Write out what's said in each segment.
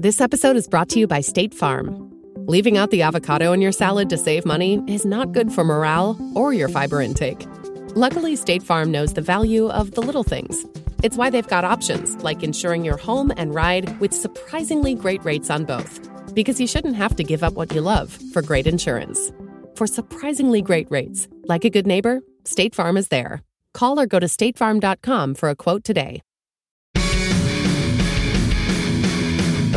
This episode is brought to you by State Farm. Leaving out the avocado in your salad to save money is not good for morale or your fiber intake. Luckily, State Farm knows the value of the little things. It's why they've got options like insuring your home and ride with surprisingly great rates on both. Because you shouldn't have to give up what you love for great insurance. For surprisingly great rates, like a good neighbor, State Farm is there. Call or go to statefarm.com for a quote today.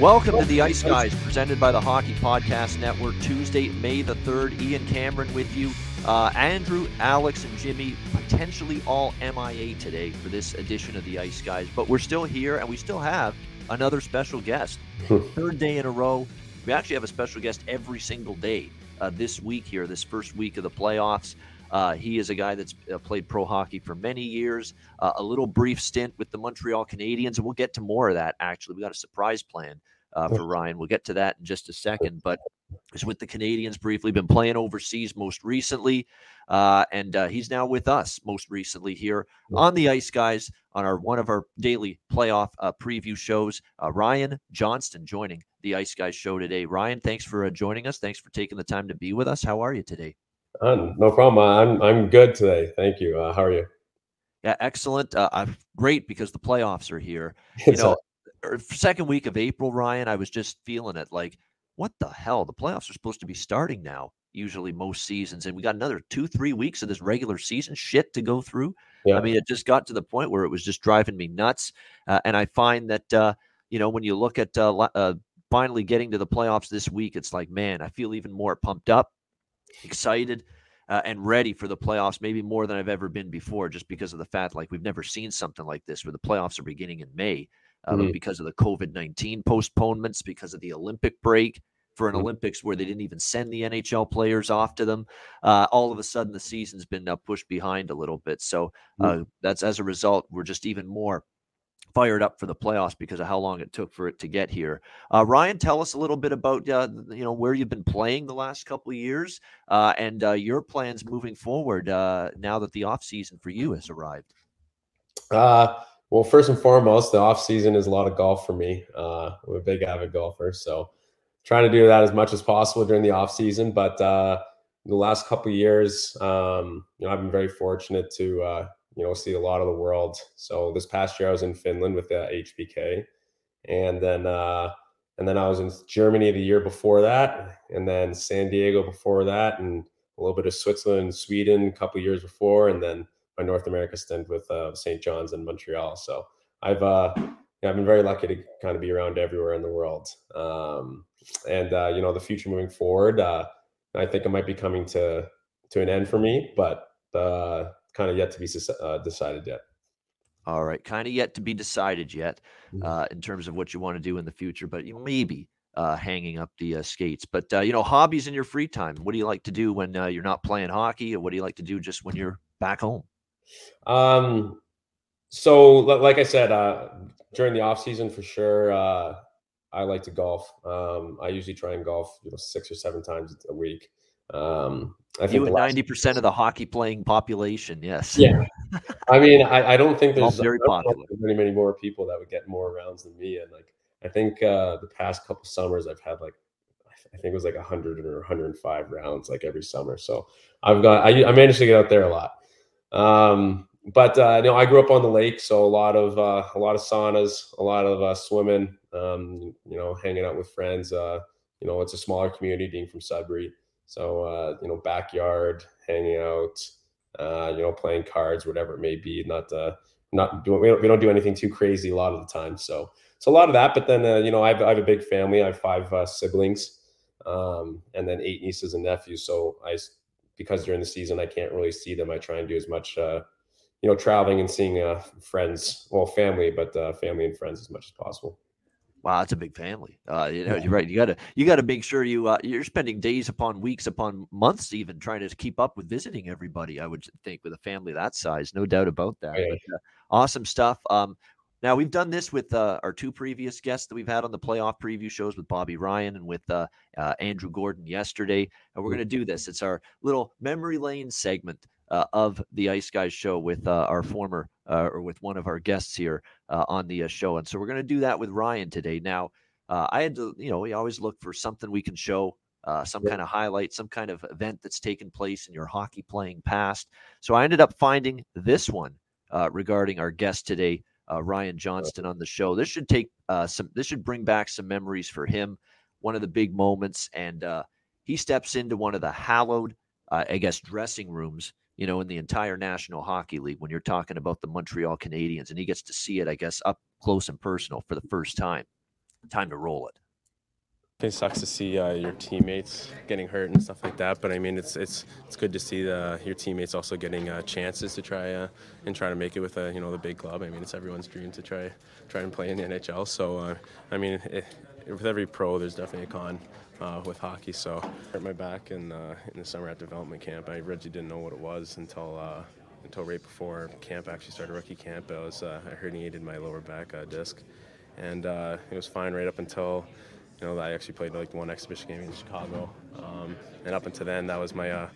Welcome to the Ice Guys, presented by the Hockey Podcast Network. Tuesday, May the 3rd. Ian Cameron with you. Uh, Andrew, Alex, and Jimmy potentially all MIA today for this edition of the Ice Guys, but we're still here and we still have another special guest. Third day in a row. We actually have a special guest every single day uh, this week here, this first week of the playoffs. Uh, he is a guy that's uh, played pro hockey for many years, uh, a little brief stint with the Montreal Canadiens, and we'll get to more of that. Actually, we got a surprise plan uh, for Ryan. We'll get to that in just a second. But he's with the Canadiens briefly, been playing overseas most recently, uh, and uh, he's now with us most recently here on the Ice Guys on our one of our daily playoff preview shows. Ryan Johnston joining the Ice Guys show today. Ryan, thanks for joining us. Thanks for taking the time to be with us. How are you today? Uh, no problem. I'm I'm good today. Thank you. Uh, how are you? Yeah, excellent. Uh, I'm great because the playoffs are here. You know, er, second week of April, Ryan. I was just feeling it. Like, what the hell? The playoffs are supposed to be starting now. Usually, most seasons, and we got another two, three weeks of this regular season shit to go through. Yeah. I mean, it just got to the point where it was just driving me nuts. Uh, and I find that uh, you know when you look at uh, finally getting to the playoffs this week, it's like, man, I feel even more pumped up excited uh, and ready for the playoffs, maybe more than I've ever been before, just because of the fact like we've never seen something like this where the playoffs are beginning in May uh, mm-hmm. because of the COVID 19 postponements, because of the Olympic break for an mm-hmm. Olympics where they didn't even send the NHL players off to them. Uh, all of a sudden, the season's been uh, pushed behind a little bit. So mm-hmm. that's as a result, we're just even more fired up for the playoffs because of how long it took for it to get here. Uh, Ryan, tell us a little bit about uh, you know where you've been playing the last couple of years uh, and uh, your plans moving forward uh, now that the off season for you has arrived. Uh, well, first and foremost, the off season is a lot of golf for me. I'm a big avid golfer, so trying to do that as much as possible during the off season. But the last couple years, um, you know, I've been very fortunate to you know, see a lot of the world. So this past year I was in Finland with the HPK, and then uh, and then I was in Germany the year before that, and then San Diego before that, and a little bit of Switzerland, Sweden a couple years before, and then my North America stint with uh, St. John's and Montreal. So I've uh, I've been very lucky to kind of be around everywhere in the world. Um, and uh, you know, the future moving forward, uh, I think it might be coming to to an end for me, but the kind of yet to be uh, decided yet. All right, kind of yet to be decided yet mm-hmm. uh, in terms of what you want to do in the future, but you maybe uh, hanging up the uh, skates. But uh, you know, hobbies in your free time. What do you like to do when uh, you're not playing hockey, or what do you like to do just when you're back home? Um, so like I said, uh, during the off season for sure, I like to golf. Um, I usually try and golf, you know, six or seven times a week. Um, I think ninety percent of the hockey playing population. Yes. Yeah. I mean, I, I don't think there's very many many more people that would get more rounds than me, and like I think uh, the past couple summers I've had like I think it was like 100 or 105 rounds like every summer. So I've got I, I managed to get out there a lot. Um, but uh, you know, I grew up on the lake, so a lot of uh, a lot of saunas, a lot of uh, swimming. Um, you know, hanging out with friends. Uh, you know, it's a smaller community being from Sudbury. So uh, you know, backyard, hanging out, uh, you know, playing cards, whatever it may be. Not uh, not we don't, we don't do anything too crazy a lot of the time. So so a lot of that. But then uh, you know, I have, I have a big family. I have five uh, siblings, um, and then eight nieces and nephews. So I because during the season I can't really see them. I try and do as much. Uh, you know, traveling and seeing uh, friends, well, family, but uh, family and friends as much as possible. Wow, that's a big family. Uh, you know, you're right. You gotta you gotta make sure you uh, you're spending days upon weeks upon months even trying to keep up with visiting everybody. I would think with a family that size, no doubt about that. Yeah. But, uh, awesome stuff. Um, now we've done this with uh, our two previous guests that we've had on the playoff preview shows with Bobby Ryan and with uh, uh, Andrew Gordon yesterday, and we're going to do this. It's our little memory lane segment of the Ice Guys show with uh, our former uh, or with one of our guests here uh, on the uh, show. And so we're going to do that with Ryan today. Now, uh, I had to, you know, we always look for something we can show. some kind of highlight, some kind of event that's taken place in your hockey playing past. So I ended up finding this one regarding our guest today, Ryan Johnston, on the show. This should take some. This should bring back some memories for him. One of the big moments, and he steps into one of the hallowed, I guess, dressing rooms you know, in the entire National Hockey League when you're talking about the Montreal Canadiens. And he gets to see it, I guess, up close and personal for the first time. Time to roll it. It sucks to see uh, your teammates getting hurt and stuff like that, but I mean it's it's it's good to see the, your teammates also getting uh, chances to try uh, and try to make it with a you know the big club. I mean it's everyone's dream to try try and play in the NHL. So uh, I mean it, with every pro, there's definitely a con uh, with hockey. So hurt my back in, uh, in the summer at development camp. I really didn't know what it was until uh, until right before camp actually started rookie camp. I was uh, I herniated my lower back uh, disc, and uh, it was fine right up until you know I actually played like one exhibition game in Chicago, um, and up until then that was my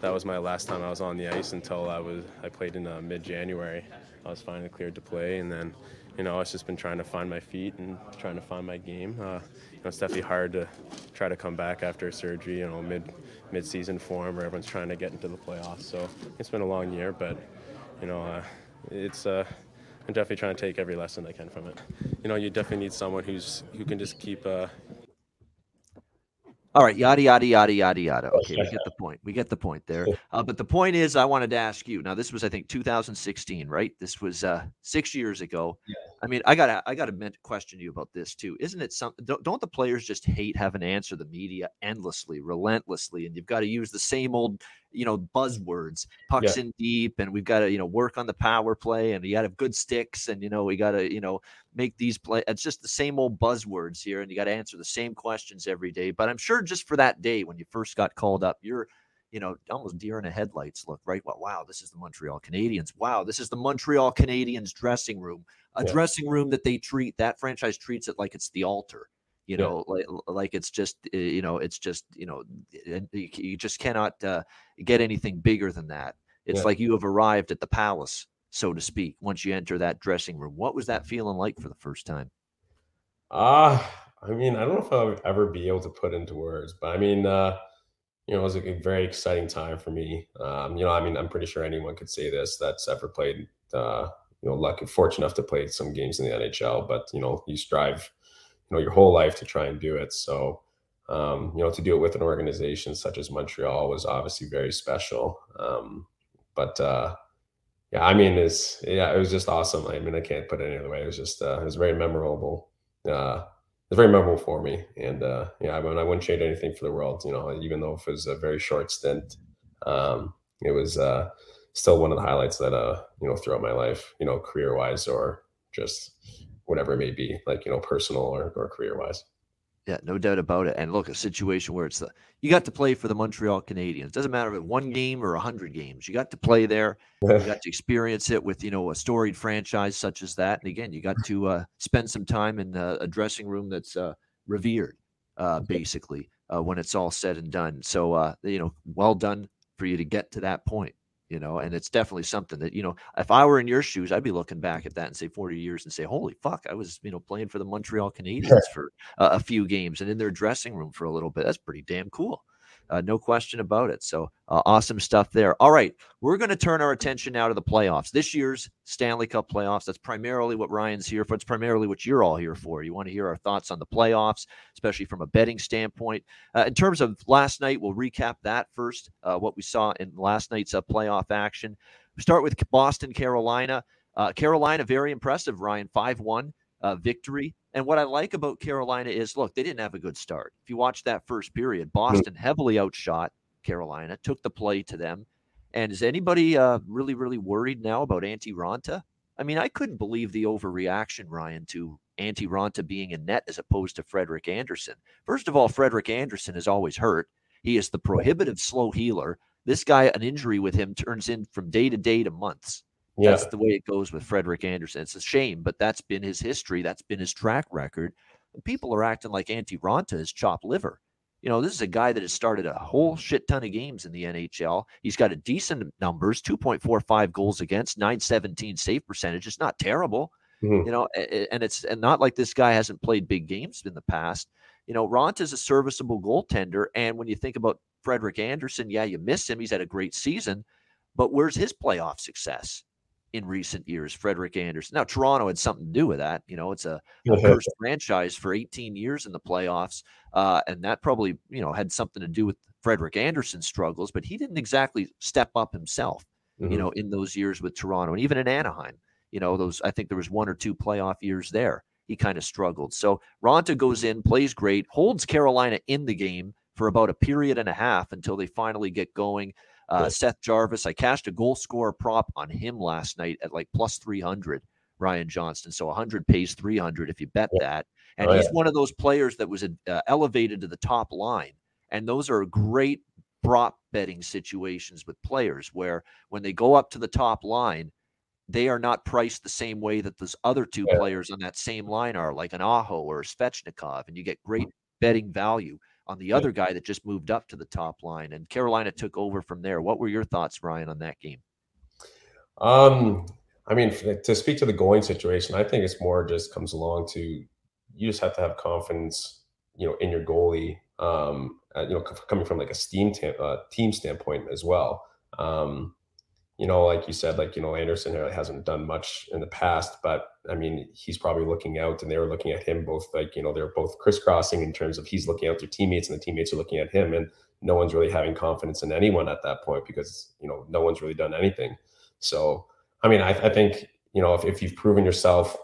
that was my last time I was on the ice until I was I played in mid January. I was finally cleared to play, and then you know, it's just been trying to find my feet and trying to find my game. Uh, you know, it's definitely hard to try to come back after surgery, you know, mid mid-season form where everyone's trying to get into the playoffs. So it's been a long year, but you know, uh, it's uh, I'm definitely trying to take every lesson I can from it. You know, you definitely need someone who's who can just keep uh, all right, yada yada yada yada yada. Okay, we get the point. We get the point there. Uh, but the point is, I wanted to ask you. Now, this was, I think, 2016, right? This was uh, six years ago. Yeah. I mean, I gotta, I gotta question you about this too. Isn't it something? Don't, don't the players just hate having to answer the media endlessly, relentlessly, and you've got to use the same old you know buzzwords pucks yeah. in deep and we've got to you know work on the power play and you got to have good sticks and you know we got to you know make these play it's just the same old buzzwords here and you got to answer the same questions every day but i'm sure just for that day when you first got called up you're you know almost deer in the headlights look right well, wow this is the montreal canadiens wow this is the montreal canadiens dressing room a yeah. dressing room that they treat that franchise treats it like it's the altar you know yeah. like like it's just eh, you know it's just you know you just cannot uh, get anything bigger than that it's yeah. like you have arrived at the palace so to speak once you enter that dressing room what was that feeling like for the first time ah uh, i mean i don't know if i'll ever be able to put into words but i mean uh you know it was a very exciting time for me um you know i mean i'm pretty sure anyone could say this that's ever played uh you know lucky fortunate enough to play some games in the nhl but you know you strive you know your whole life to try and do it. So um, you know to do it with an organization such as Montreal was obviously very special. Um, but uh, yeah, I mean, it's yeah, it was just awesome. I mean, I can't put it any other way. It was just uh, it was very memorable. Uh, it's very memorable for me, and uh, yeah, I mean, I wouldn't trade anything for the world. You know, even though it was a very short stint, um, it was uh, still one of the highlights that uh, you know throughout my life, you know, career wise or just whatever it may be, like you know, personal or, or career wise. Yeah, no doubt about it. And look, a situation where it's the you got to play for the Montreal Canadiens. Doesn't matter if it's one game or a hundred games. You got to play there. you got to experience it with you know a storied franchise such as that. And again, you got to uh, spend some time in uh, a dressing room that's uh, revered, uh, basically, uh, when it's all said and done. So uh, you know, well done for you to get to that point you know, and it's definitely something that, you know, if I were in your shoes, I'd be looking back at that and say 40 years and say, holy fuck, I was, you know, playing for the Montreal Canadiens for uh, a few games and in their dressing room for a little bit. That's pretty damn cool. Uh, no question about it. So uh, awesome stuff there. All right, we're going to turn our attention now to the playoffs. This year's Stanley Cup playoffs. That's primarily what Ryan's here for. It's primarily what you're all here for. You want to hear our thoughts on the playoffs, especially from a betting standpoint. Uh, in terms of last night, we'll recap that first. Uh, what we saw in last night's uh, playoff action. We start with Boston, Carolina. Uh, Carolina, very impressive. Ryan, five one victory. And what I like about Carolina is look, they didn't have a good start. If you watch that first period. Boston heavily outshot Carolina, took the play to them. And is anybody uh, really, really worried now about Antti Raanta? I mean, I couldn't believe the overreaction, Ryan, to Antti Raanta being in net as opposed to Frederik Andersen. First of all, Frederik Andersen is always hurt. He is the prohibitive slow healer. This guy, an injury with him turns in from day to day to months. Yeah. That's the way it goes with Frederik Andersen. It's a shame, but that's been his history. That's been his track record. And people are acting like Antti Raanta is chopped liver. You know, this is a guy that has started a whole shit ton of games in the NHL. He's got a decent numbers, 2.45 goals against, 917 save percentage. It's not terrible. Mm-hmm. You know, and it's and not like this guy hasn't played big games in the past. You know, Raanta is a serviceable goaltender. And when you think about Frederik Andersen, yeah, you miss him. He's had a great season, but where's his playoff success? In recent years, Frederik Andersen. Now, Toronto had something to do with that. You know, it's a, a cursed franchise for 18 years in the playoffs. Uh, and that probably, you know, had something to do with Frederik Andersen's struggles, but he didn't exactly step up himself, mm-hmm. you know, in those years with Toronto and even in Anaheim. You know, those, I think there was one or two playoff years there. He kind of struggled. So Raanta goes in, plays great, holds Carolina in the game for about a period and a half until they finally get going. Uh, Seth Jarvis, I cashed a goal scorer prop on him last night at like plus 300, Ryan Johnston. So 100 pays 300 if you bet yeah. that. And oh, he's yeah. one of those players that was uh, elevated to the top line. And those are great prop betting situations with players where when they go up to the top line, they are not priced the same way that those other two yeah. players on that same line are, like an Aho or a Svechnikov, and you get great betting value on the other guy that just moved up to the top line, and Carolina took over from there. What were your thoughts, Ryan, on that game? Um, I mean, to speak to the going situation, I think it's more just comes along to you just have to have confidence, you know, in your goalie. Um, uh, you know, coming from like a steam uh, team standpoint as well. Um, you know, like you said, like, you know, Andersen hasn't done much in the past, but I mean, he's probably looking out and they were looking at him both like, you know, they're both crisscrossing in terms of he's looking out their teammates and the teammates are looking at him. And no one's really having confidence in anyone at that point because, you know, no one's really done anything. So, I mean, I, I think, you know, if, if you've proven yourself,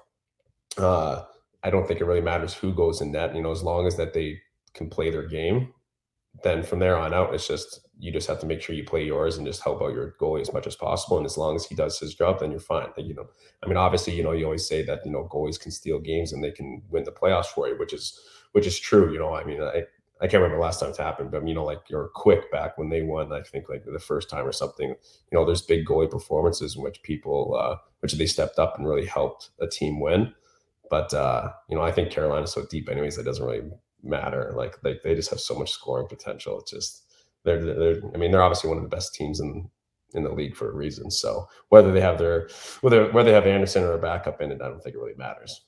uh, I don't think it really matters who goes in net, you know, as long as that they can play their game, then from there on out, it's just you just have to make sure you play yours and just help out your goalie as much as possible. And as long as he does his job, then you're fine. you know, I mean, obviously, you know, you always say that you know goalies can steal games and they can win the playoffs for you, which is which is true. You know, I mean, I I can't remember last time it's happened, but you know, like you're quick back when they won. I think like the first time or something. You know, there's big goalie performances in which people, uh, which they stepped up and really helped a team win. But uh, you know, I think Carolina's so deep, anyways, that doesn't really matter. Like they, they just have so much scoring potential. It's just they're, they're I mean, they're obviously one of the best teams in in the league for a reason. So whether they have their whether whether they have Andersen or a backup in it, I don't think it really matters.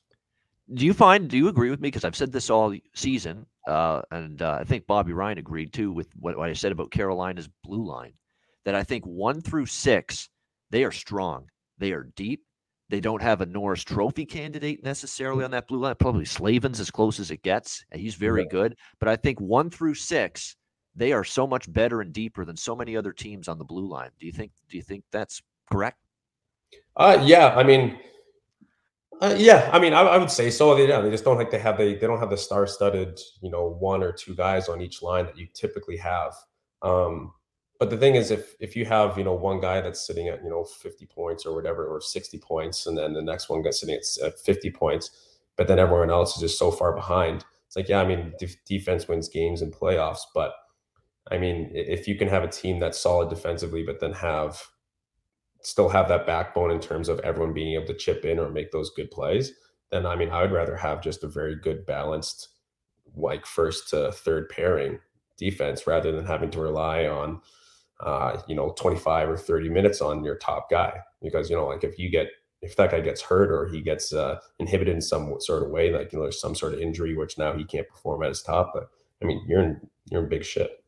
Do you find? Do you agree with me? Because I've said this all season, uh, and uh, I think Bobby Ryan agreed too with what, what I said about Carolina's blue line. That I think one through six, they are strong. They are deep. They don't have a Norris Trophy candidate necessarily on that blue line. Probably Slavin's as close as it gets. He's very yeah. good. But I think one through six, they are so much better and deeper than so many other teams on the blue line. Do you think? Do you think that's correct? Uh, yeah. I mean, uh, yeah. I mean, I, I, would say so. They, yeah, they just don't like they have they they don't have the star-studded you know one or two guys on each line that you typically have. Um, but the thing is, if if you have you know one guy that's sitting at you know 50 points or whatever, or 60 points, and then the next one gets sitting at, at 50 points, but then everyone else is just so far behind. It's like, yeah, I mean, defense wins games and playoffs, but I mean, if you can have a team that's solid defensively, but then have still have that backbone in terms of everyone being able to chip in or make those good plays, then I mean, I would rather have just a very good balanced, like first to third pairing defense rather than having to rely on uh, you know, 25 or 30 minutes on your top guy. Because, you know, like if you get, if that guy gets hurt or he gets uh, inhibited in some sort of way, like, you know, there's some sort of injury, which now he can't perform at his top, but I mean, you're in, you're in big shit.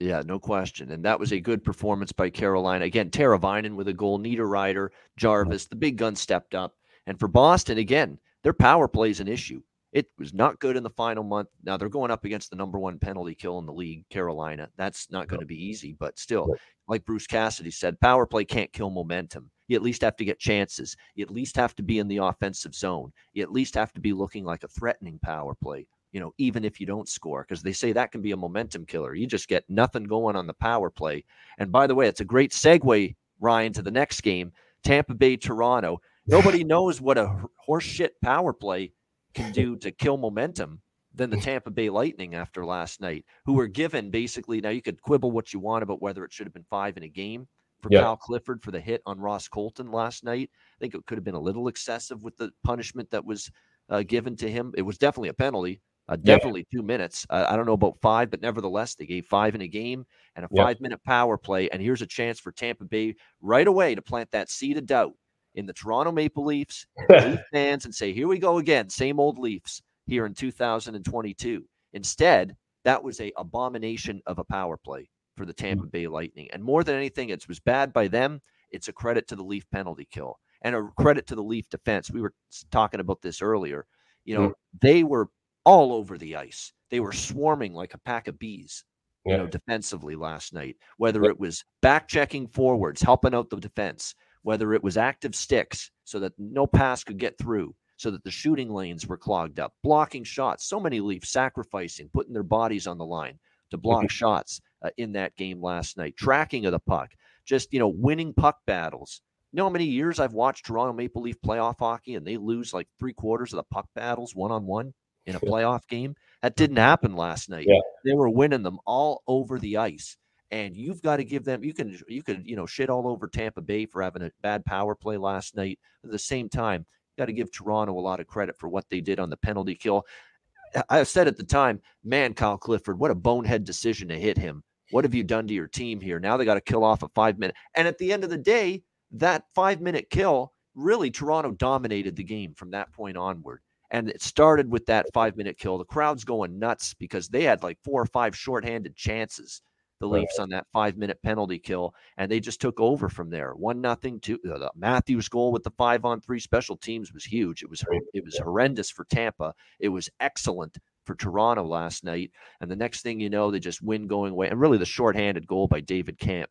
Yeah, no question. And that was a good performance by Carolina. Again, Teravainen with a goal, Niederreiter, Jarvis, the big gun stepped up. And for Boston, again, their power play is an issue. It was not good in the final month. Now they're going up against the number one penalty kill in the league, Carolina. That's not going to be easy, but still, like Bruce Cassidy said, power play can't kill momentum. You at least have to get chances. You at least have to be in the offensive zone. You at least have to be looking like a threatening power play you know, even if you don't score, because they say that can be a momentum killer. You just get nothing going on the power play. And by the way, it's a great segue, Ryan, to the next game Tampa Bay, Toronto. Nobody knows what a horseshit power play can do to kill momentum than the Tampa Bay Lightning after last night, who were given basically now you could quibble what you want about whether it should have been five in a game for yeah. Kyle Clifford for the hit on Ross Colton last night. I think it could have been a little excessive with the punishment that was uh, given to him. It was definitely a penalty, uh, definitely yeah. two minutes. Uh, I don't know about five, but nevertheless, they gave five in a game and a five minute power play. And here's a chance for Tampa Bay right away to plant that seed of doubt in the Toronto Maple Leafs Leaf fans and say, here we go again, same old Leafs here in 2022. Instead, that was a abomination of a power play for the Tampa. Bay Lightning. And more than anything, it was bad by them. It's a credit to the Leaf penalty kill and a credit to the Leaf defense. We were talking about this earlier. You know, mm. they were all over the ice. They were swarming like a pack of bees, you know, defensively last night. Whether it was back checking forwards, helping out the defense, whether it was active sticks so that no pass could get through, so that the shooting lanes were clogged up, blocking shots. So many Leafs sacrificing, putting their bodies on the line to block shots uh, in that game last night. Tracking of the puck, just you know, winning puck battles. You know how many years I've watched Toronto Maple Leaf playoff hockey and they lose like three quarters of the puck battles one on one? in a playoff game. That didn't happen last night. Yeah. They were winning them all over the ice. And you've got to give them you can you could, you know, shit all over Tampa Bay for having a bad power play last night. At the same time, got to give Toronto a lot of credit for what they did on the penalty kill. I said at the time, man, Kyle Clifford, what a bonehead decision to hit him. What have you done to your team here? Now they got to kill off a five minute. And at the end of the day, that five minute kill, really, Toronto dominated the game from that point onward. And it started with that five minute kill. The crowd's going nuts because they had like four or five shorthanded chances, the Leafs on that five minute penalty kill, and they just took over from there. One nothing. Two. Uh, the Matthews goal with the five on three special teams was huge. It was it was horrendous for Tampa. It was excellent for Toronto last night. And the next thing you know, they just win going away. And really, the shorthanded goal by David Kämpf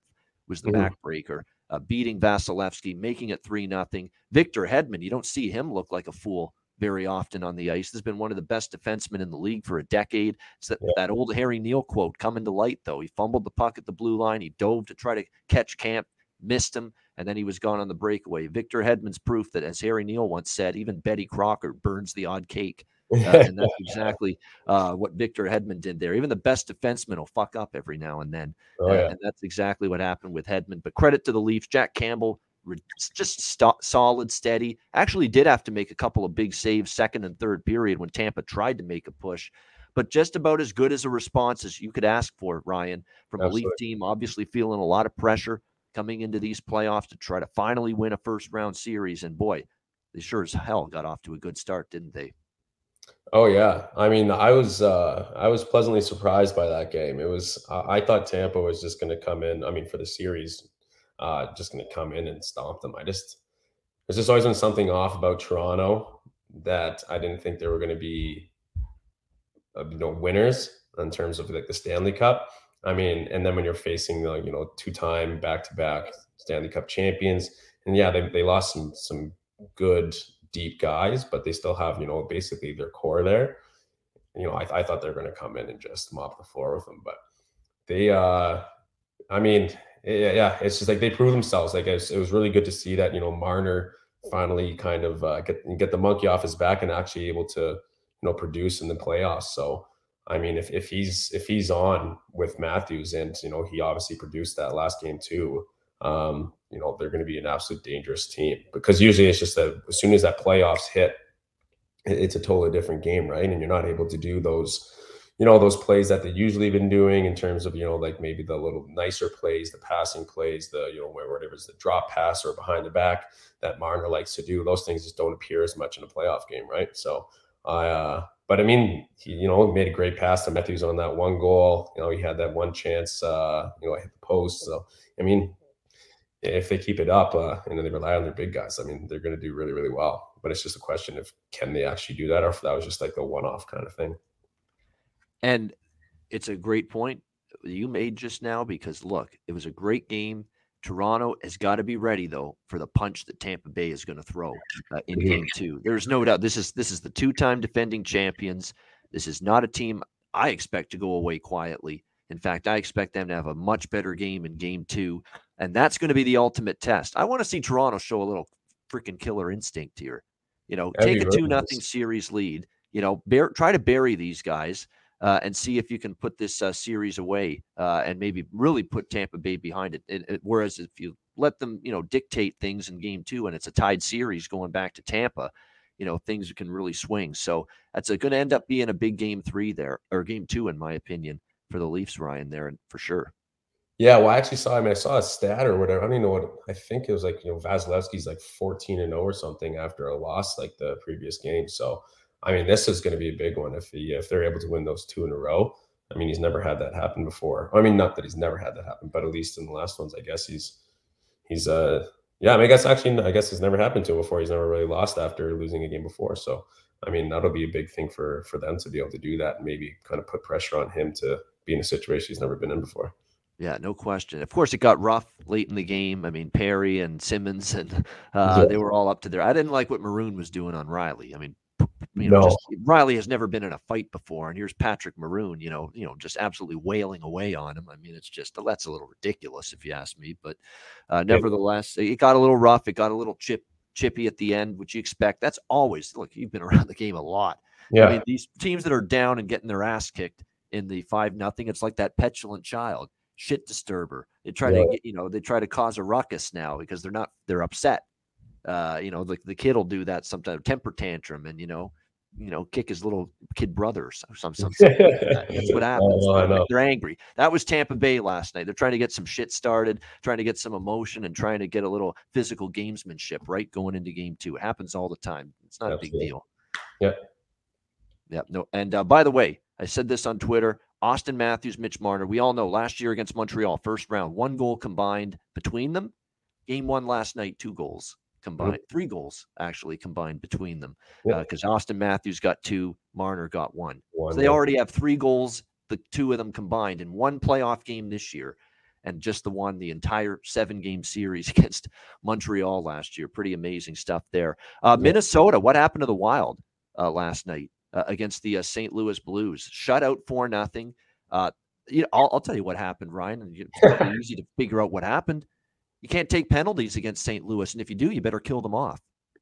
was the mm. backbreaker. Uh, beating Vasilevskiy, making it 3 nothing. Victor Hedman, you don't see him look like a fool very often on the ice. Has been one of the best defensemen in the league for a decade. It's that, yeah. that old Harry Neale quote coming to light, though. He fumbled the puck at the blue line. He dove to try to catch Kämpf, missed him, and then he was gone on the breakaway. Victor Hedman's proof that, as Harry Neale once said, even Betty Crocker burns the odd cake. Uh, and that's exactly uh, what Victor Hedman did there. Even the best defenseman will fuck up every now and then. Oh, yeah. uh, and that's exactly what happened with Hedman. But credit to the Leafs. Jack Campbell just st- solid, steady. Actually, did have to make a couple of big saves second and third period when Tampa tried to make a push, but just about as good as a response as you could ask for, Ryan, from Absolutely. a Leaf team. Obviously, feeling a lot of pressure coming into these playoffs to try to finally win a first round series. And boy, they sure as hell got off to a good start, didn't they? Oh yeah, I mean, I was uh, I was pleasantly surprised by that game. It was I thought Tampa was just going to come in. I mean, for the series, uh, just going to come in and stomp them. I just there's just always been something off about Toronto that I didn't think they were going to be, uh, you know, winners in terms of like the Stanley Cup. I mean, and then when you're facing the you know two time back to back Stanley Cup champions, and yeah, they they lost some some good deep guys, but they still have you know basically their core there. You know, I, I thought they were going to come in and just mop the floor with them, but they, uh I mean, yeah, it's just like they prove themselves. Like it was, it was really good to see that you know Marner finally kind of uh, get get the monkey off his back and actually able to you know produce in the playoffs. So I mean, if if he's if he's on with Matthews and you know he obviously produced that last game too, um, you know they're going to be an absolute dangerous team because usually it's just that as soon as that playoffs hit, it's a totally different game, right? And you're not able to do those you know those plays that they usually been doing in terms of you know like maybe the little nicer plays the passing plays the you know whatever it's the drop pass or behind the back that Marner likes to do those things just don't appear as much in a playoff game right so I uh but I mean, he, you know, made a great pass to Matthews on that one goal. You know, he had that one chance, uh, you know, I hit the post. So, I mean, if they keep it up uh, and then they rely on their big guys, I mean, they're going to do really, really well. But it's just a question of can they actually do that, or if that was just like a one-off kind of thing. And it's a great point you made just now because look, it was a great game. Toronto has got to be ready though for the punch that Tampa Bay is going to throw uh, in game two. There's no doubt this is this is the two-time defending champions. This is not a team I expect to go away quietly. In fact, I expect them to have a much better game in game two, and that's going to be the ultimate test. I want to see Toronto show a little freaking killer instinct here. You know, That'd take a two nothing series lead. You know, bear, try to bury these guys uh, and see if you can put this uh, series away uh, and maybe really put Tampa Bay behind it. It, it. Whereas if you let them, you know, dictate things in game two and it's a tied series going back to Tampa, you know, things can really swing. So that's going to end up being a big game three there or game two, in my opinion, for the Leafs, Ryan, there for sure. Yeah, well, I actually saw. I mean, I saw a stat or whatever. I don't even know what. I think it was like you know Vasilevskiy's like fourteen and zero or something after a loss like the previous game. So I mean, this is going to be a big one if he if they're able to win those two in a row. I mean, he's never had that happen before. I mean, not that he's never had that happen, but at least in the last ones, I guess he's he's uh yeah. I mean, I guess actually, I guess it's never happened to him before. He's never really lost after losing a game before. So I mean, that'll be a big thing for for them to be able to do that and maybe kind of put pressure on him to be in a situation he's never been in before. Yeah, no question. Of course, it got rough late in the game. I mean, Perry and Simmonds and uh, yeah. they were all up to there. I didn't like what Maroon was doing on Rielly. I mean, you know, no. just, Rielly has never been in a fight before, and here's Patrick Maroon, you know, you know, just absolutely wailing away on him. I mean, it's just that's a little ridiculous if you ask me, but uh, nevertheless, it got a little rough. It got a little chip chippy at the end, which you expect. That's always look. You've been around the game a lot. Yeah. I mean, these teams that are down and getting their ass kicked in the five nothing, it's like that petulant child, shit disturber. They try yeah. to get, you know, they try to cause a ruckus now because they're not they're upset. Uh, you know, the, the kid will do that sometimes, temper tantrum, and you know, you know, kick his little kid brothers or some something. That. That's what happens. Oh, they're angry. That was Tampa Bay last night. They're trying to get some shit started, trying to get some emotion, and trying to get a little physical gamesmanship right going into game two. It happens all the time. It's not Absolutely. a big deal. Yeah. Yeah. No. And uh, by the way, I said this on Twitter. Auston Matthews, Mitch Marner. We all know last year against Montreal, first round, one goal combined between them. Game one last night, two goals combined, mm-hmm. three goals actually combined between them because uh, Auston Matthews got two, Marner got one. one so they already have three goals, the two of them combined in one playoff game this year, and just the one, the entire seven game series against Montreal last year. Pretty amazing stuff there. Uh, Minnesota, what happened to the Wild uh, last night uh, against the uh, St. Louis Blues? Shut out for nothing. Uh, you know, I'll, I'll, tell you what happened, Ryan. It's easy to figure out what happened. You can't take penalties against St. Louis, and if you do, you better kill them off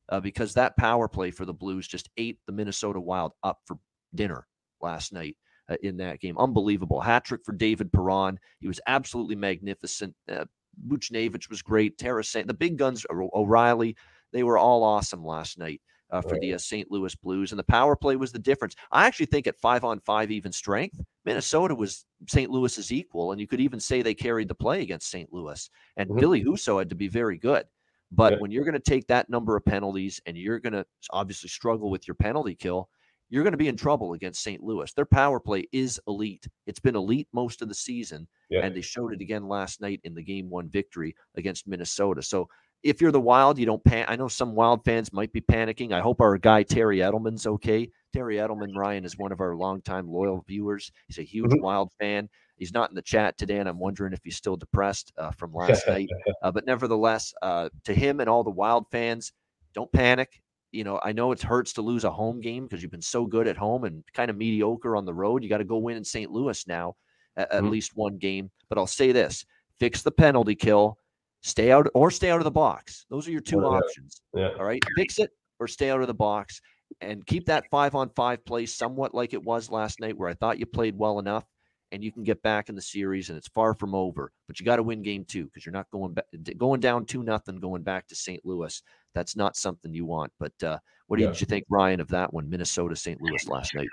uh, because that power play for the Blues just ate the Minnesota Wild up for dinner last night uh, in that game. Unbelievable hat trick for David Perron. He was absolutely magnificent. Uh, Buchnevich was great. Tarasenko, the big guns, O'Reilly, they were all awesome last night uh, for the uh, St. Louis Blues, and the power play was the difference. I actually think at five on five even strength, Minnesota was St. Louis's equal, and you could even say they carried the play against St. Louis. And mm-hmm. Ville Husso had to be very good. But yeah. when you're going to take that number of penalties and you're going to obviously struggle with your penalty kill, you're going to be in trouble against St. Louis. Their power play is elite. It's been elite most of the season, yeah. and they showed it again last night in the game one victory against Minnesota. So if you're the Wild, you don't pan. I know some Wild fans might be panicking. I hope our guy Terry Edelman's okay. Terry Edelman, Ryan, is one of our longtime loyal viewers. He's a huge mm-hmm. Wild fan. He's not in the chat today, and I'm wondering if he's still depressed uh, from last night. Uh, but nevertheless, uh, to him and all the Wild fans, don't panic. You know, I know it hurts to lose a home game because you've been so good at home and kind of mediocre on the road. You got to go win in St. Louis now, at, mm-hmm. at least one game. But I'll say this: fix the penalty kill Stay out or stay out of the box. Those are your two options. Yeah. All right. Fix it or stay out of the box and keep that five on five play somewhat like it was last night, where I thought you played well enough and you can get back in the series and it's far from over. But you got to win game two because you're not going back, going down two nothing, going back to St. Louis. That's not something you want. But uh, what yeah. did you think, Ryan, of that one, Minnesota St. Louis last night?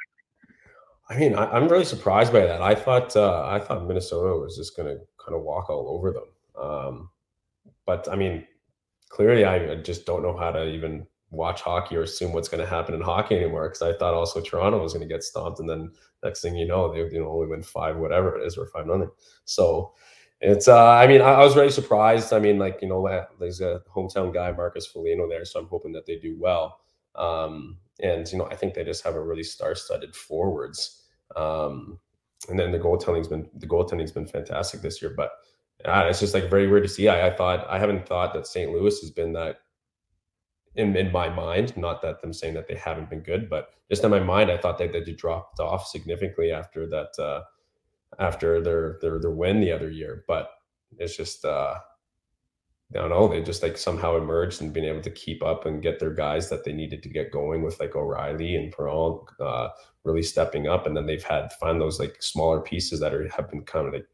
I mean, I, am really surprised by that. I thought uh, I thought Minnesota was just going to kind of walk all over them. Um, but I mean, clearly, I just don't know how to even watch hockey or assume what's going to happen in hockey anymore because I thought also Toronto was going to get stomped, and then next thing you know, they you know only win five, whatever it is, or five nothing. So it's uh, I mean, I, I, was really surprised. I mean, like you know, there's a hometown guy, Marcus Foligno, there, so I'm hoping that they do well. Um, and you know, I think they just have a really star-studded forwards. Um, and then the goaltending's been the goaltending's been fantastic this year, but uh, it's just like very weird to see. I, I thought I haven't thought that St. Louis has been that in, in my mind, not that them saying that they haven't been good, but just in my mind, I thought that they dropped off significantly after that, uh, after their, their, their win the other year. But it's just, uh, I don't know. They just like somehow emerged and been able to keep up and get their guys that they needed to get going with like O'Reilly and Perron, uh, really stepping up. And then they've had to find those like smaller pieces that are have been kind of like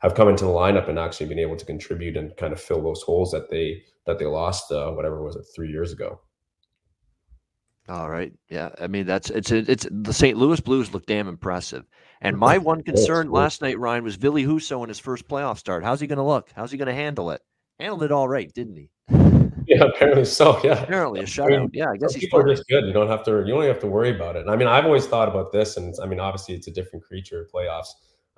have come into the lineup and actually been able to contribute and kind of fill those holes that they that they lost uh, whatever was it three years ago. All right, yeah, I mean that's it's it's the St. Louis Blues look damn impressive. And my one concern last night, Ryan, was Ville Husso in his first playoff start. How's he going to look? How's he going to handle it? Handled it all right, didn't he? Yeah, apparently so. Yeah, apparently a shutout. I mean, yeah, I guess he's people are just good. You don't have to. You don't have to worry about it. I mean, I've always thought about this, and I mean, obviously, it's a different creature playoffs.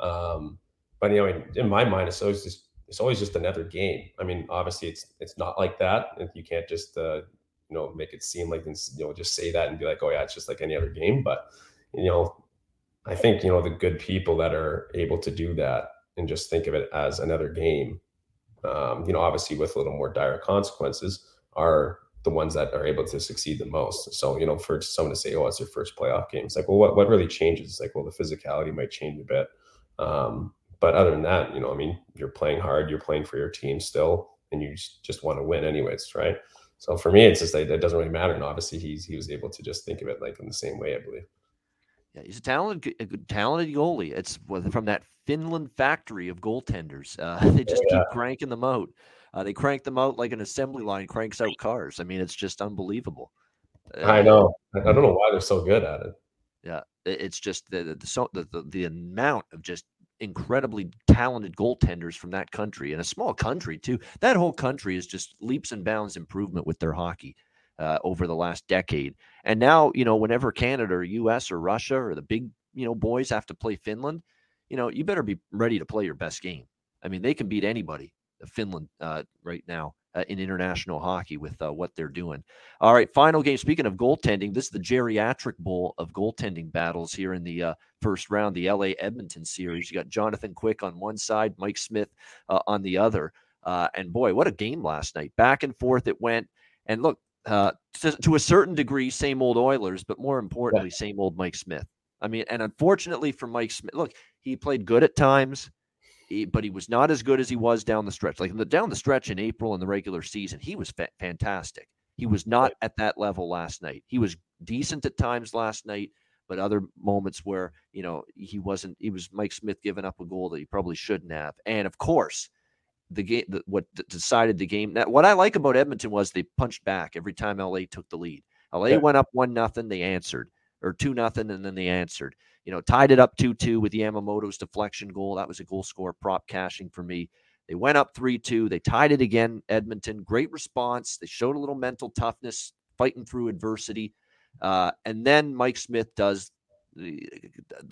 Um, but you know, in, in my mind, it's always just it's always just another game. I mean, obviously, it's it's not like that. You can't just uh, you know make it seem like you know just say that and be like, oh yeah, it's just like any other game. But you know, I think you know the good people that are able to do that and just think of it as another game. Um, you know, obviously with a little more dire consequences, are the ones that are able to succeed the most. So, you know, for someone to say, "Oh, it's your first playoff game," it's like, well, what what really changes? It's like, well, the physicality might change a bit. Um, but other than that, you know, I mean, you're playing hard, you're playing for your team still, and you just want to win anyways, right? So for me, it's just like it doesn't really matter. And obviously, he's he was able to just think of it like in the same way, I believe. Yeah, he's a talented, a good, talented goalie. It's from that Finland factory of goaltenders. Uh, they just yeah. keep cranking them out. Uh, they crank them out like an assembly line cranks out cars. I mean, it's just unbelievable. I know. I don't know why they're so good at it. Yeah, it's just the the, the the, the amount of just incredibly talented goaltenders from that country and a small country too. That whole country is just leaps and bounds improvement with their hockey uh, over the last decade. And now, you know, whenever Canada or US or Russia or the big, you know, boys have to play Finland, you know, you better be ready to play your best game. I mean, they can beat anybody, uh, Finland, uh, right now uh, in international hockey with uh, what they're doing. All right, final game. Speaking of goaltending, this is the geriatric bowl of goaltending battles here in the uh, first round, the LA Edmonton series. You got Jonathan Quick on one side, Mike Smith uh, on the other. Uh, and boy, what a game last night! Back and forth it went. And look, uh, to, to, a certain degree, same old Oilers, but more importantly, same old Mike Smith. I mean, and unfortunately for Mike Smith, look, he played good at times but he was not as good as he was down the stretch. Like the, down the stretch in April in the regular season, he was fa- fantastic. He was not at that level last night. He was decent at times last night, but other moments where you know he wasn't. He was Mike Smith giving up a goal that he probably shouldn't have. And of course, the game the, what decided the game. Now, what I like about Edmonton was they punched back every time LA took the lead. LA yeah. went up one nothing, they answered, or two nothing, and then they answered you know, tied it up 2 2 with Yamamoto's deflection goal. That was a goal score prop cashing for me. They went up 3 2. They tied it again, Edmonton. Great response. They showed a little mental toughness, fighting through adversity. Uh, and then Mike Smith does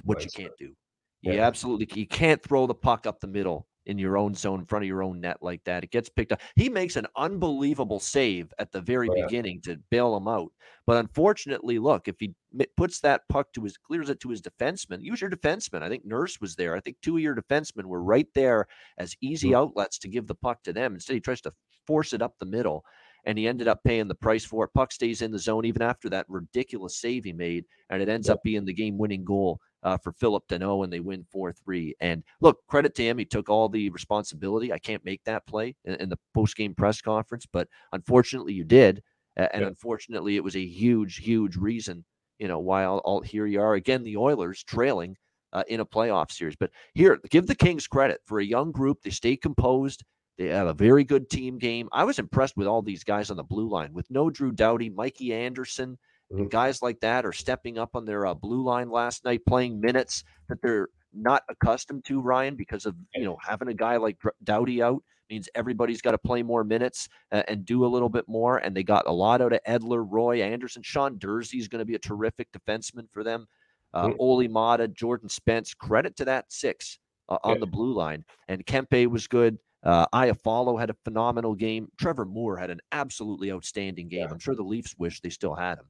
what you can't do. You yeah. absolutely you can't throw the puck up the middle in your own zone in front of your own net like that. It gets picked up. He makes an unbelievable save at the very oh, yeah. beginning to bail him out. But unfortunately, look, if he puts that puck to his clears it to his defenseman, use your defenseman. I think Nurse was there. I think two of your defensemen were right there as easy mm-hmm. outlets to give the puck to them. Instead, he tries to force it up the middle. And he ended up paying the price for it. Puck stays in the zone even after that ridiculous save he made, and it ends up being the game-winning goal uh, for Phillip Danault, and they win 4 3. And look, credit to him. He took all the responsibility. I can't make that play in, in the post game press conference, but unfortunately, you did. Uh, and yeah. unfortunately, it was a huge, huge reason, you know, why all, all here you are again, the Oilers trailing uh, in a playoff series. But here, give the Kings credit for a young group. They stay composed. They have a very good team game. I was impressed with all these guys on the blue line with no Drew Doughty, Mikey Anderson. And guys like that are stepping up on their uh, blue line last night, playing minutes that they're not accustomed to, Ryan, because of you know having a guy like Doughty out, means everybody's got to play more minutes uh, and do a little bit more. And they got a lot out of Edler, Roy Anderson. Sean Durzi is going to be a terrific defenseman for them. Uh, mm-hmm. Olli Maatta, Jordan Spence. Credit to that six uh, on yeah. the blue line. And Kempe was good. Uh, Iafallo had a phenomenal game. Trevor Moore had an absolutely outstanding game. Yeah. I'm sure the Leafs wish they still had him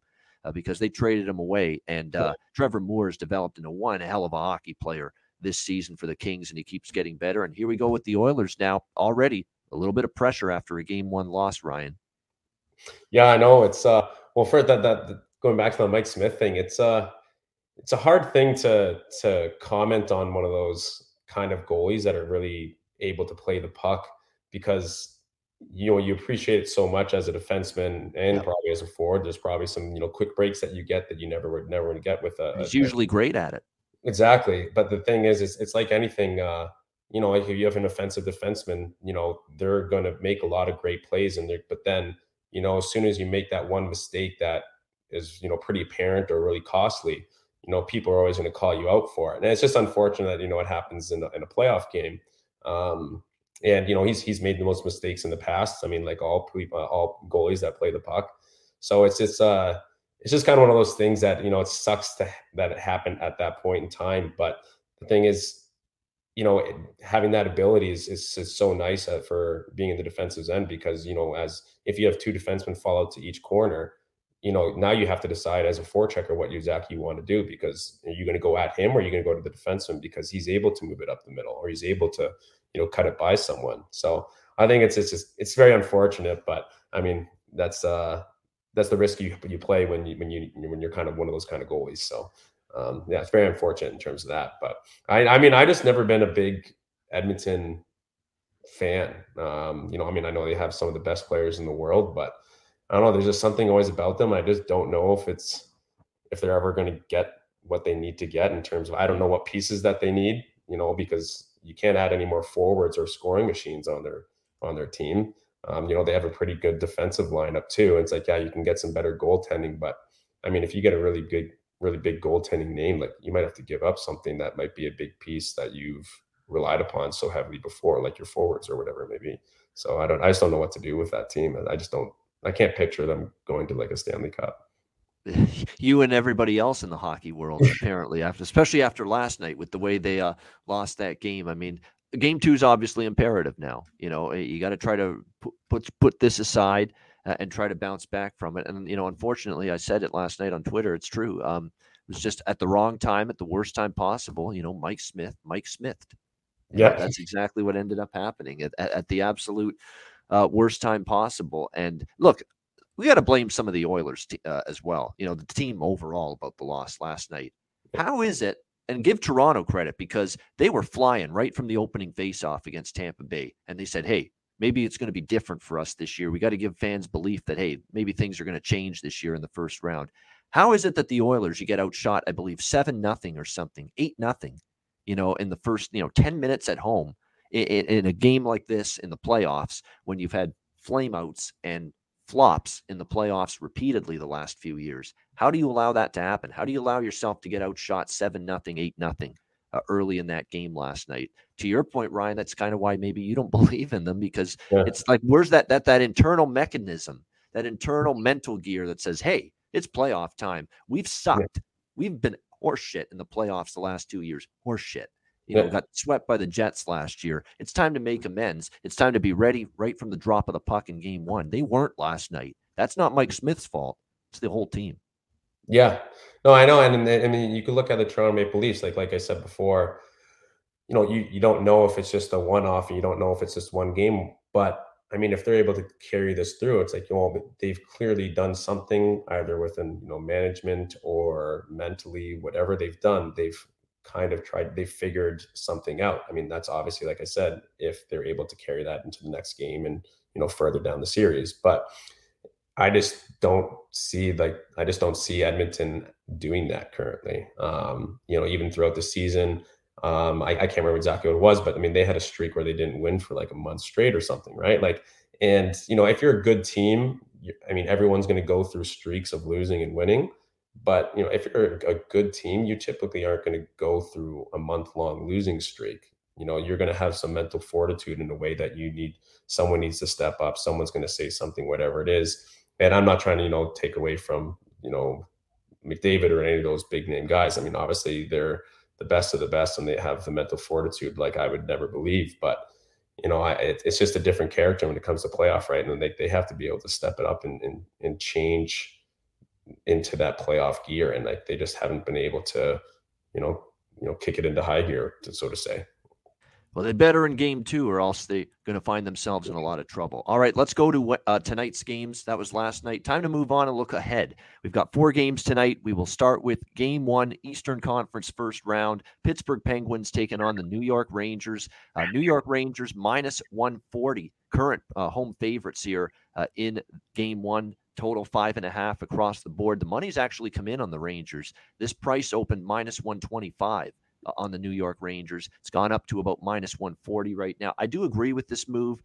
uh, because they traded him away. And uh, Trevor Moore has developed into one hell of a hockey player this season for the Kings, and he keeps getting better. And here we go with the Oilers now. Already a little bit of pressure after a game one loss, Ryan. Yeah, I know. It's uh well for that that going back to the Mike Smith thing, it's uh it's a hard thing to to comment on one of those kind of goalies that are really able to play the puck because you know you appreciate it so much as a defenseman and yeah. probably as a forward. There's probably some you know quick breaks that you get that you never would never would get with a. He's a, usually great at it. Exactly, but the thing is, it's, it's like anything. Uh, you know, like if you have an offensive defenseman, you know they're going to make a lot of great plays, and but then you know as soon as you make that one mistake that is you know pretty apparent or really costly, you know people are always going to call you out for it, and it's just unfortunate that you know it happens in a, in a playoff game. Um, and you know he's he's made the most mistakes in the past. I mean, like all uh, all goalies that play the puck. So it's it's uh it's just kind of one of those things that you know it sucks to that it happened at that point in time. But the thing is, you know, it, having that ability is, is, is so nice uh, for being in the defensive end because you know as if you have two defensemen fall out to each corner, you know now you have to decide as a forechecker what exactly you want to do because are you going to go at him or are you going to go to the defenseman because he's able to move it up the middle or he's able to you know cut it by someone. So I think it's it's just it's very unfortunate, but I mean that's uh that's the risk you you play when you when you when you're kind of one of those kind of goalies. So um, yeah, it's very unfortunate in terms of that. But I I mean I just never been a big Edmonton fan. Um, you know, I mean I know they have some of the best players in the world, but I don't know. There's just something always about them. I just don't know if it's if they're ever going to get what they need to get in terms of I don't know what pieces that they need. You know, because you can't add any more forwards or scoring machines on their on their team. Um, you know, they have a pretty good defensive lineup too. And it's like, yeah, you can get some better goaltending, but I mean, if you get a really good, really big goaltending name, like you might have to give up something that might be a big piece that you've relied upon so heavily before, like your forwards or whatever it may be. So I don't, I just don't know what to do with that team. I just don't, I can't picture them going to like a Stanley Cup. you and everybody else in the hockey world apparently after especially after last night with the way they uh, lost that game. I mean game two is obviously imperative now you know eh, you got to try to put, put put this aside uh, and try to bounce back from it. And you know unfortunately i said it last night on twitter it's true um, it was just at the wrong time at the worst time possible you know mike smith mike smith. Yeah that's exactly what ended up happening at, at, at the absolute uh, worst time possible. And look we got to blame some of the Oilers t- uh, as well. You know, the team overall about the loss last night. How is it? And give Toronto credit because they were flying right from the opening faceoff against Tampa Bay, and they said, "Hey, maybe it's going to be different for us this year. We got to give fans belief that hey, maybe things are going to change this year in the first round." How is it that the Oilers you get outshot, I believe seven nothing or something, eight nothing, you know, in the first you know ten minutes at home in, in a game like this in the playoffs when you've had flameouts and flops in the playoffs repeatedly the last few years. How do you allow that to happen? How do you allow yourself to get outshot 7 nothing, 8 nothing uh, early in that game last night? To your point, Ryan, that's kind of why maybe you don't believe in them because yeah. it's like where's that that that internal mechanism, that internal mental gear that says, "Hey, it's playoff time. We've sucked. Yeah. We've been horseshit in the playoffs the last 2 years. Horseshit you know, got swept by the Jets last year. It's time to make amends. It's time to be ready right from the drop of the puck in game one. They weren't last night. That's not Mike Smith's fault. It's the whole team. Yeah. No, I know. And, and I mean, you could look at the Toronto Maple Leafs, like like I said before, you know, you, you don't know if it's just a one off and you don't know if it's just one game. But I mean, if they're able to carry this through, it's like, you know, they've clearly done something either within, you know, management or mentally, whatever they've done, they've kind of tried they figured something out. I mean that's obviously like i said if they're able to carry that into the next game and you know further down the series. But i just don't see like i just don't see edmonton doing that currently. Um you know even throughout the season um I, I can't remember exactly what it was but i mean they had a streak where they didn't win for like a month straight or something right? Like and you know if you're a good team i mean everyone's going to go through streaks of losing and winning but you know, if you're a good team, you typically aren't going to go through a month long losing streak. you know, you're going to have some mental fortitude in a way that you need. Someone needs to step up. Someone's going to say something, whatever it is. And I'm not trying to, you know, take away from, you know, McDavid or any of those big name guys. I mean, obviously they're the best of the best and they have the mental fortitude like I would never believe. But you know, I, it, it's just a different character when it comes to playoff, right? And they, they have to be able to step it up and, and, and change into that playoff gear. And like, they just haven't been able to, you know, you know, kick it into high gear, to so to say. Well, they better in game two, or else they're going to find themselves in a lot of trouble. All right, let's go to uh, tonight's games. That was last night. Time to move on and look ahead. We've got four games tonight. We will start with game one, Eastern Conference first round. Pittsburgh Penguins taking on the New York Rangers. Uh, New York Rangers minus 140, current uh, home favorites here uh, in game one total five and a half across the board. The money's actually come in on the Rangers. This price opened minus 125 on the New York Rangers. It's gone up to about minus 140 right now. I do agree with this move.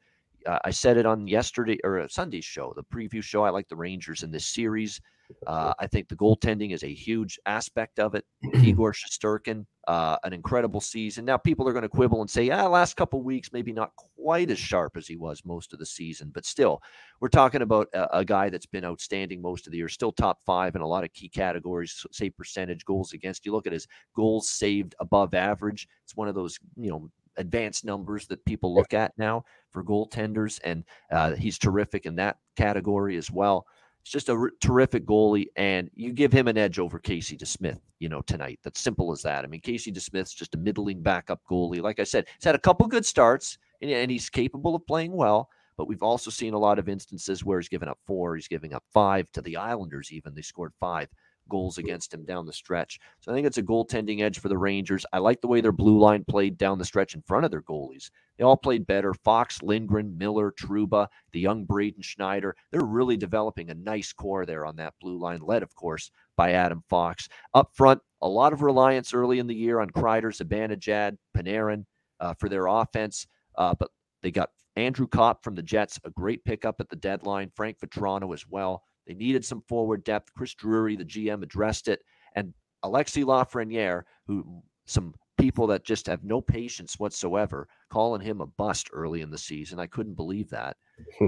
Uh, I said it on yesterday or Sunday's show, the preview show. I like the Rangers in this series. Uh, I think the goaltending is a huge aspect of it. Igor Shesterkin, uh, an incredible season. Now, people are going to quibble and say, ah, last couple weeks, maybe not quite as sharp as he was most of the season, but still, we're talking about a, a, guy that's been outstanding most of the year, still top five in a lot of key categories, say percentage, goals against. You look at his goals saved above average. It's one of those, you know, advanced numbers that people look at now for goaltenders, and uh, he's terrific in that category as well. He's just a r- terrific goalie, and you give him an edge over Casey DeSmith, you know, tonight. That's simple as that. I mean, Casey DeSmith's just a middling backup goalie. Like I said, he's had a couple good starts, and, and he's capable of playing well. But we've also seen a lot of instances where he's given up four, he's giving up five to the Islanders. Even they scored five goals against him down the stretch. So I think it's a goaltending edge for the Rangers. I like the way their blue line played down the stretch in front of their goalies. They all played better. Fox, Lindgren, Miller, Trouba, the young Braden Schneider. They're really developing a nice core there on that blue line, led, of course, by Adam Fox. Up front, a lot of reliance early in the year on Kreider, Zibanejad, Panarin uh, for their offense. Uh, but they got Andrew Copp from the Jets, a great pickup at the deadline. Frank Vatrano as well. They needed some forward depth. Chris Drury, the GM, addressed it. And Alexi Lafreniere, who some people that just have no patience whatsoever, calling him a bust early in the season. I couldn't believe that.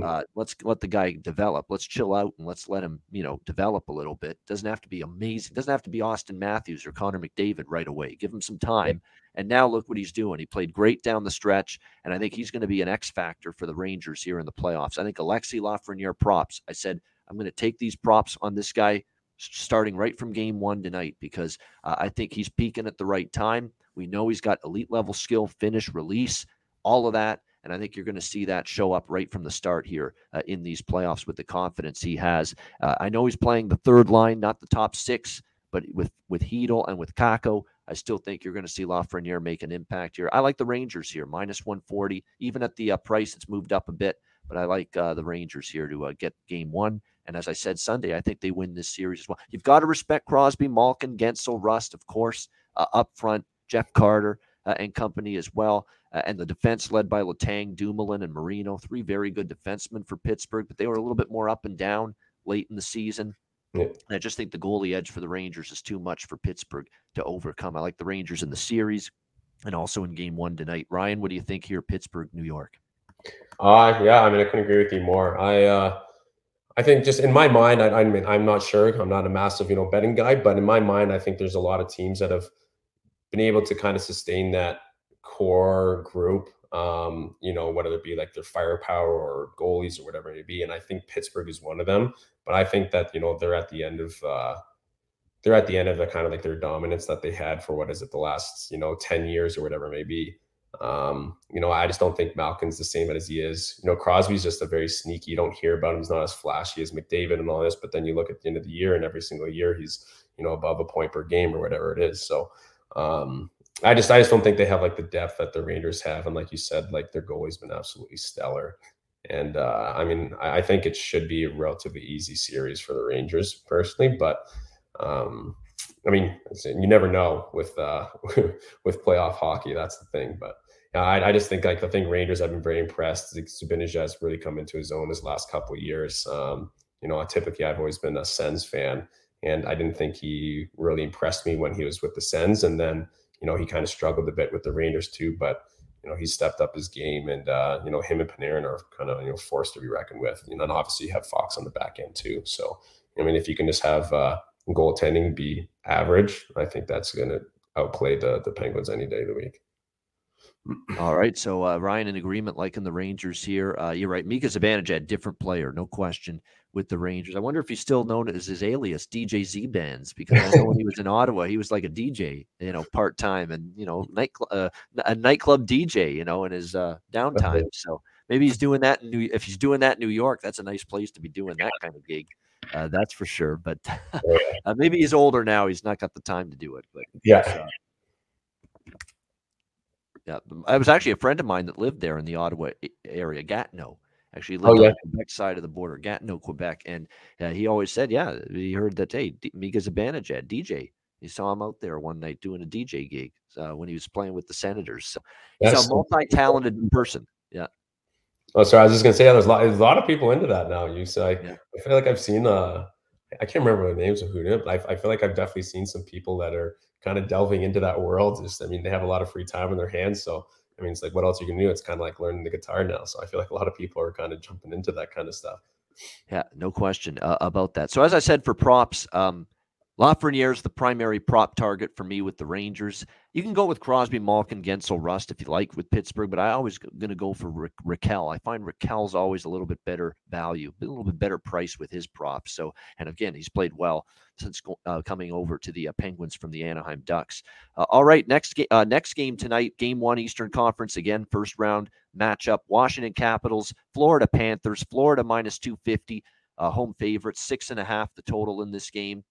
Uh, let's let the guy develop. Let's chill out and let's let him, you know, develop a little bit. Doesn't have to be amazing. Doesn't have to be Auston Matthews or Connor McDavid right away. Give him some time. And now look what he's doing. He played great down the stretch, and I think he's going to be an X factor for the Rangers here in the playoffs. I think Alexi Lafreniere props. I said I'm going to take these props on this guy starting right from game one tonight because uh, I think he's peaking at the right time. We know he's got elite level skill, finish, release, all of that. And I think you're going to see that show up right from the start here uh, in these playoffs with the confidence he has. Uh, I know he's playing the third line, not the top six, but with with Chytil and with Kakko, I still think you're going to see Lafreniere make an impact here. I like the Rangers here, minus 140. Even at the uh, price, it's moved up a bit, but I like uh, the Rangers here to uh, get game one. And as I said Sunday, I think they win this series as well. You've got to respect Crosby, Malkin, Guentzel, Rust, of course, uh, up front, Jeff Carter uh, and company as well. Uh, and the defense led by Letang, Dumoulin, and Marino, three very good defensemen for Pittsburgh, but they were a little bit more up and down late in the season. Yeah. I just think the goalie edge for the Rangers is too much for Pittsburgh to overcome. I like the Rangers in the series and also in game one tonight. Ryan, what do you think here, Pittsburgh, New York? Uh yeah, I mean I couldn't agree with you more. I uh I think just in my mind, I, I mean, I'm not sure. I'm not a massive, you know, betting guy, but in my mind, I think there's a lot of teams that have been able to kind of sustain that core group. Um, you know, whether it be like their firepower or goalies or whatever it may be. And I think Pittsburgh is one of them. But I think that you know they're at the end of uh, they're at the end of the kind of like their dominance that they had for what is it the last you know ten years or whatever it may be. Um, you know, I just don't think Malkin's the same as he is. You know, Crosby's just a very sneaky. You don't hear about him. He's not as flashy as McDavid and all this. But then you look at the end of the year, and every single year he's you know above a point per game or whatever it is. So um, I just I just don't think they have like the depth that the Rangers have. And like you said, like their goalie's been absolutely stellar. And uh, I mean, I, I think it should be a relatively easy series for the Rangers personally, but um, I mean, you never know with uh, with playoff hockey. That's the thing. But I, I, just think like the thing Rangers have been very impressed. Has really come into his own his last couple years. Um, you know, typically I've always been a Sens fan, and I didn't think he really impressed me when he was with the Sens, and then you know he kind of struggled a bit with the Rangers too. But you know, he stepped up his game, and uh, you know, him and Panarin are kind of you know forced to be reckoned with. You know, and obviously you have Fox on the back end too. So, I mean, if you can just have uh, goaltending be average, I think that's going to outplay the the Penguins any day of the week. All right. So uh, Ryan in agreement, liking the Rangers here. Uh, you're right. Mika Zibanejad, different player, no question, with the Rangers. I wonder if he's still known as his alias, DJ Z Bands, because I know when he was in Ottawa, he was like a DJ, you know, part time and you know, night uh, a nightclub DJ, you know, in his uh, downtime. So maybe he's doing that in New. If he's doing that in New York, that's a nice place to be doing that kind of gig. Uh, that's for sure. But uh, maybe he's older now. He's not got the time to do it. But yeah. Yeah, I was actually a friend of mine that lived there in the Ottawa area, Gatineau. Actually, lived oh, yeah. on the Quebec side of the border, Gatineau, Quebec, and uh, he always said, "Yeah, he heard that. Hey, D- Mika Zibanejad, DJ. He saw him out there one night doing a DJ gig uh, when he was playing with the Senators. So he's a multi-talented person. Yeah. Oh, sorry. I was just gonna say, yeah, there's a lot, there's a lot of people into that now. You say, yeah. I feel like I've seen. Uh, I can't remember the names of who did, but I, I feel like I've definitely seen some people that are kind of delving into that world. Just, I mean, they have a lot of free time on their hands. So, I mean, it's like, what else are you can do? It's kind of like learning the guitar now. So I feel like a lot of people are kind of jumping into that kind of stuff. Yeah, no question uh, about that. So as I said, for props, um, Lafreniere is the primary prop target for me with the Rangers. You can go with Crosby, Malkin, Guentzel, Rust if you like with Pittsburgh, but I always going to go for Ra- Rakell. I find Rakell's always a little bit better value, a little bit better price with his props. So, and again, he's played well since uh, coming over to the uh, Penguins from the Anaheim Ducks. Uh, all right, next game, uh, next game tonight, Game One, Eastern Conference again, first round matchup: Washington Capitals, Florida Panthers. Florida minus two fifty, uh, home favorite, six and a half the total in this game.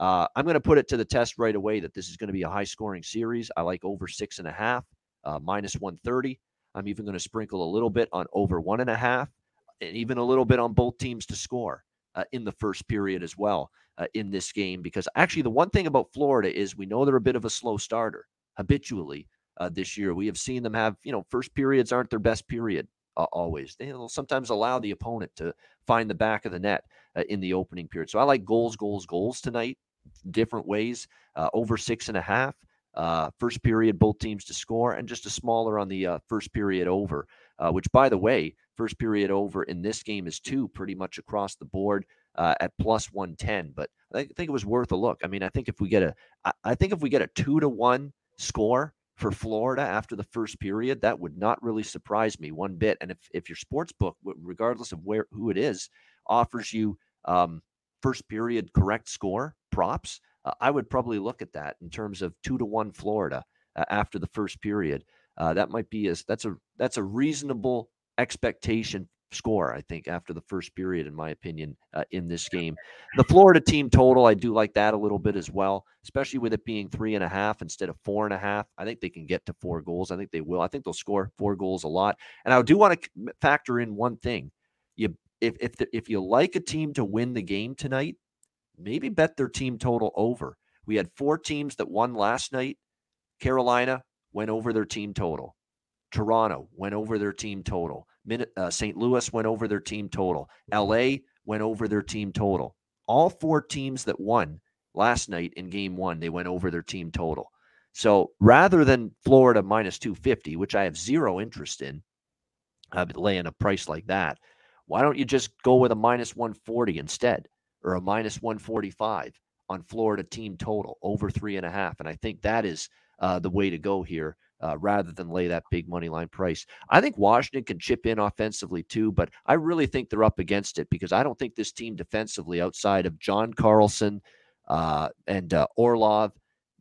Uh, I'm going to put it to the test right away that this is going to be a high scoring series. I like over six and a half, uh, minus 130. I'm even going to sprinkle a little bit on over one and a half, and even a little bit on both teams to score uh, in the first period as well uh, in this game. Because actually, the one thing about Florida is we know they're a bit of a slow starter habitually uh, this year. We have seen them have, you know, first periods aren't their best period uh, always. They will sometimes allow the opponent to find the back of the net uh, in the opening period. So I like goals, goals, goals tonight different ways. Uh, over six and a half. Uh, first period, both teams to score, and just a smaller on the uh, first period over, uh, which, by the way, first period over in this game is two pretty much across the board uh, at plus 110. But I think it was worth a look. I mean, I think if we get a, I think if we get a two to one score for Florida after the first period, that would not really surprise me one bit. And if if your sports book, regardless of where who it is, offers you um, first period correct score props, uh, I would probably look at that in terms of two to one Florida uh, after the first period. Uh, that might be as that's a that's a reasonable expectation score. I think after the first period, in my opinion, uh, in this game, the Florida team total, I do like that a little bit as well, especially with it being three and a half instead of four and a half. I think they can get to four goals. I think they will. I think they'll score four goals a lot. And I do want to factor in one thing: you if if the, if you like a team to win the game tonight, maybe bet their team total over. We had four teams that won last night. Carolina went over their team total. Toronto went over their team total. Uh, St. Louis went over their team total. LA went over their team total. All four teams that won last night in game one, they went over their team total. So rather than Florida minus 250, which I have zero interest in, uh, laying a price like that, why don't you just go with a minus 140 instead or a minus 145 on Florida team total over three and a half? And I think that is uh, the way to go here uh, rather than lay that big money line price. I think Washington can chip in offensively too, but I really think they're up against it because I don't think this team defensively, outside of John Carlson uh, and uh, Orlov,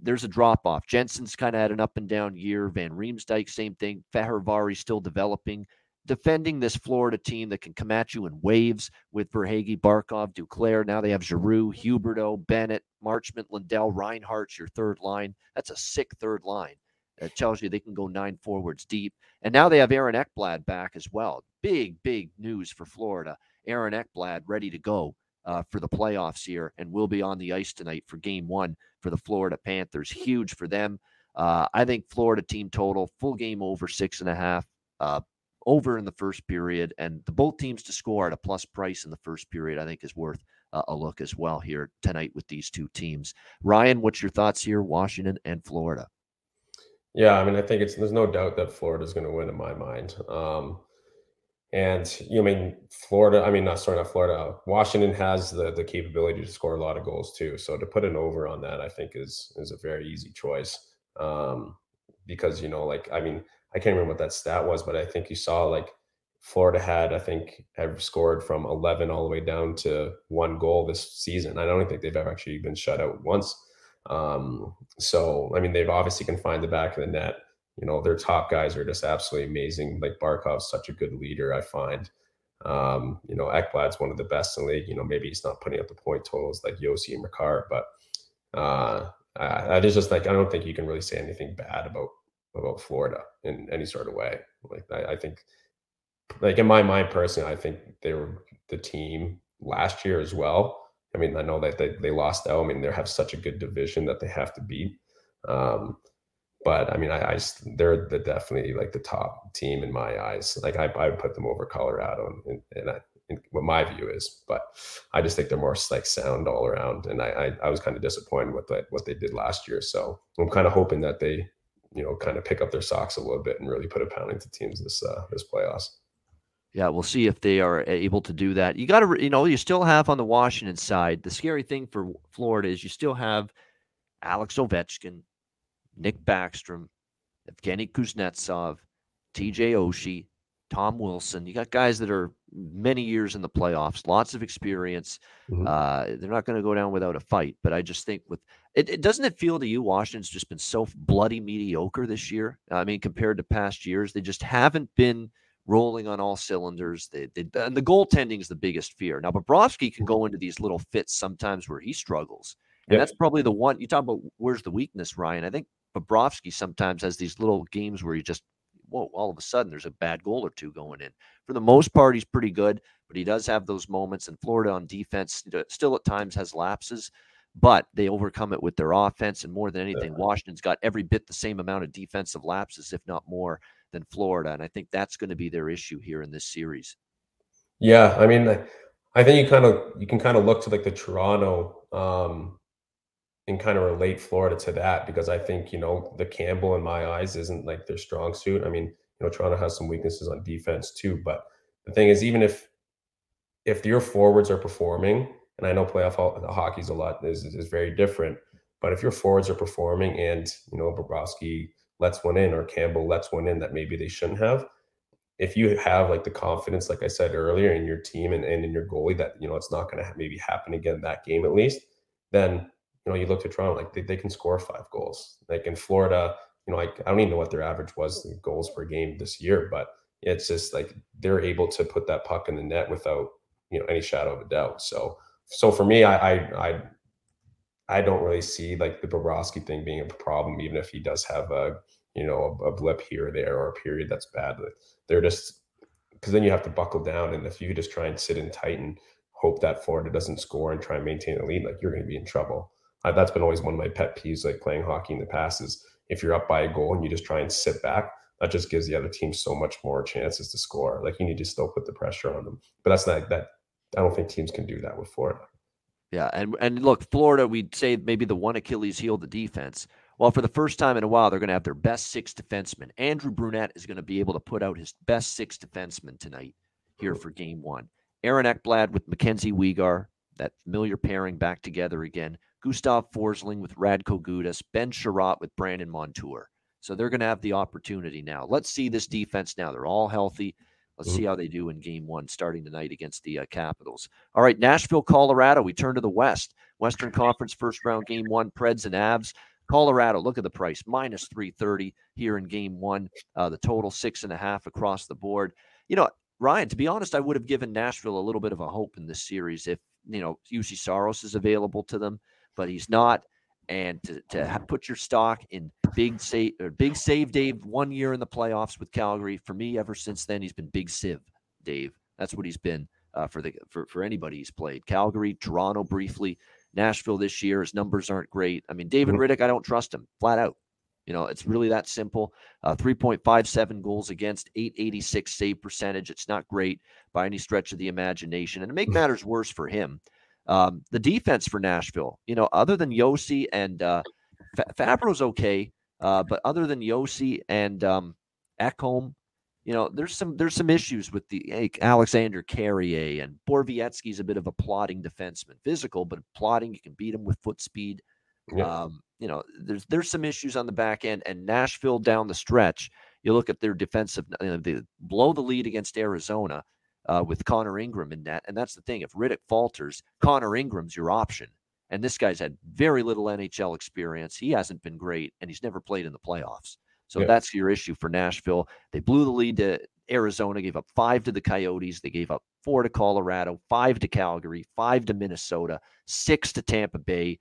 there's a drop off. Jensen's kind of had an up and down year. Van Riemsdyk, same thing. Fehervary still developing defending this Florida team that can come at you in waves with Verhaeghe, Barkov, Duclair. Now they have Giroux, Huberdeau, Bennett, Marchment, Lindell, Reinhart's your third line. That's a sick third line. It tells you they can go nine forwards deep. And now they have Aaron Ekblad back as well. Big, big news for Florida. Aaron Ekblad ready to go uh, for the playoffs here and will be on the ice tonight for game one for the Florida Panthers. Huge for them. Uh, I think Florida team total, full game over six and a half. Uh, over in the first period, and the both teams to score at a plus price in the first period, I think, is worth uh, a look as well here tonight with these two teams. Ryan, what's your thoughts here, Washington and Florida? Yeah, I mean, I think it's there's no doubt that Florida's going to win in my mind. Um, and you know, I mean, Florida, I mean, not sorry, not Florida. Washington has the the capability to score a lot of goals too. So to put an over on that, I think is is a very easy choice. Um, because you know, like I mean, I can't remember what that stat was, but I think you saw like Florida had, I think, have scored from 11 all the way down to one goal this season. I don't think they've ever actually been shut out once. Um, so, I mean, they've obviously can find the back of the net. You know, their top guys are just absolutely amazing. Like Barkov's such a good leader, I find. Um, you know, Ekblad's one of the best in the league. You know, maybe he's not putting up the point totals like Josi and Makar, but uh, I, I just like I don't think you can really say anything bad about about Florida in any sort of way. Like I, I think, like in my mind personally, I think they were the team last year as well. I mean, I know that they, they lost out. I mean, they have such a good division that they have to beat. Um, but I mean, I, I they're the definitely like the top team in my eyes. Like I, I would put them over Colorado, and, and I, what my view is. But I just think they're more like sound all around, and I I, I was kind of disappointed with that, what they did last year. So I'm kind of hoping that they you know kind of pick up their socks a little bit and really put a pounding to teams this uh, this playoffs. Yeah, we'll see if they are able to do that. You got to, you know, you still have on the Washington side. The scary thing for Florida is you still have Alex Ovechkin, Nick Backstrom, Evgeny Kuznetsov, TJ Oshie, Tom Wilson. You got guys that are many years in the playoffs, lots of experience. Mm-hmm. Uh, they're not going to go down without a fight. But I just think with it, it, doesn't it feel to you Washington's just been so bloody mediocre this year. I mean, compared to past years, they just haven't been rolling on all cylinders. They, they and the goaltending is the biggest fear. Now, Bobrovsky can mm-hmm. go into these little fits sometimes where he struggles, and yep. that's probably the one you talk about. Where's the weakness, Ryan? I think Bobrovsky sometimes has these little games where he just whoa, all of a sudden there's a bad goal or two going in. For the most part, he's pretty good, but he does have those moments. And Florida on defense still at times has lapses, but they overcome it with their offense. And more than anything, Washington's got every bit the same amount of defensive lapses, if not more, than Florida. And I think that's going to be their issue here in this series. Yeah, I mean, I think you kind of you can kind of look to like the Toronto um, and kind of relate Florida to that because I think, you know, the Campbell in my eyes isn't like their strong suit. I mean, you know, Toronto has some weaknesses on defense too, but the thing is even if if your forwards are performing, and I know playoff hockey's a lot is is very different, but if your forwards are performing and, you know, Bobrovsky lets one in or Campbell lets one in that maybe they shouldn't have, if you have like the confidence, like I said earlier, in your team and, and in your goalie that, you know, it's not going to maybe happen again that game at least, then you know, you look to Toronto, like they, they can score five goals. Like in Florida, you know, like I don't even know what their average was in goals per game this year, but it's just like they're able to put that puck in the net without, you know, any shadow of a doubt. So, so for me, I, I, I, I don't really see like the Bobrovsky thing being a problem, even if he does have a, you know, a, a blip here or there or a period that's bad. They're just because then you have to buckle down, and if you just try and sit in tight and hope that Florida doesn't score and try and maintain a lead, like you're going to be in trouble. Uh, that's been always one of my pet peeves, like playing hockey in the past, is if you're up by a goal and you just try and sit back, that just gives the other team so much more chances to score. Like you need to still put the pressure on them. But that's not that. I don't think teams can do that with Florida. Yeah, and and look, Florida, we'd say maybe the one Achilles heel, the defense. Well, for the first time in a while, they're going to have their best six defensemen. Andrew Brunette is going to be able to put out his best six defensemen tonight here for Game One. Aaron Ekblad with Mackenzie Weegar, that familiar pairing back together again. Gustav Forsling with Radko Gudas, Ben Chiarot with Brandon Montour. So they're going to have the opportunity now. Let's see this defense now. They're all healthy. Let's mm-hmm. see how they do in game one starting tonight against the uh, Capitals. All right, Nashville, Colorado. We turn to the West. Western Conference first round game one, Preds and Avs. Colorado, look at the price, minus 330 here in game one. Uh, the total six and a half across the board. You know, Ryan, to be honest, I would have given Nashville a little bit of a hope in this series if, you know, Juuse Saros is available to them but he's not. And to, to put your stock in big save, or big save Dave one year in the playoffs with Calgary. For me, ever since then, he's been big sieve Dave. That's what he's been uh, for the for, for anybody he's played. Calgary, Toronto, briefly, Nashville this year. His numbers aren't great. I mean, David mm-hmm. I don't trust him flat out. You know, it's really that simple. Uh, 3.57 goals against, 886 save percentage. It's not great by any stretch of the imagination. And to make mm. matters worse for him, um, the defense for Nashville, you know, other than Josi and uh, Fabbro's okay. Uh, but other than Josi and um, Ekholm, you know, there's some there's some issues with the hey, Alexander Carrier and Borowiecki's a bit of a plotting defenseman, physical but plotting. You can beat him with foot speed. Yeah. Um, you know, there's there's some issues on the back end, and Nashville down the stretch. You look at their defensive, you know, they blow the lead against Arizona uh, with Connor Ingram in that, and that's the thing. If Rittich falters, Connor Ingram's your option, and this guy's had very little NHL experience. He hasn't been great, and he's never played in the playoffs. So yeah. that's your issue for Nashville. They blew the lead to Arizona, gave up five to the Coyotes. They gave up four to Colorado, five to Calgary, five to Minnesota, six to Tampa Bay.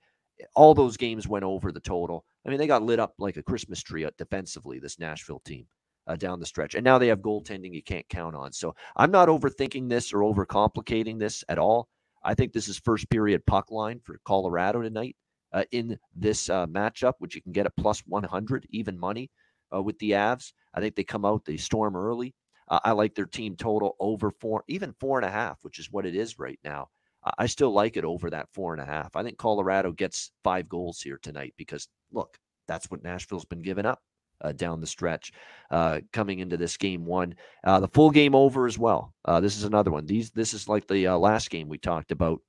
All those games went over the total. I mean, they got lit up like a Christmas tree defensively, this Nashville team. Uh, down the stretch. And now they have goaltending you can't count on. So I'm not overthinking this or overcomplicating this at all. I think this is first period puck line for Colorado tonight uh, in this uh, matchup, which you can get at plus 100, even money uh, with the Avs. I think they come out, they storm early. Uh, I like their team total over four, even four and a half, which is what it is right now. I still like it over that four and a half. I think Colorado gets five goals here tonight because, look, that's what Nashville's been giving up uh, down the stretch uh, coming into this game one. Uh, the full game over as well. Uh, this is another one. These This is like the uh, last game we talked about,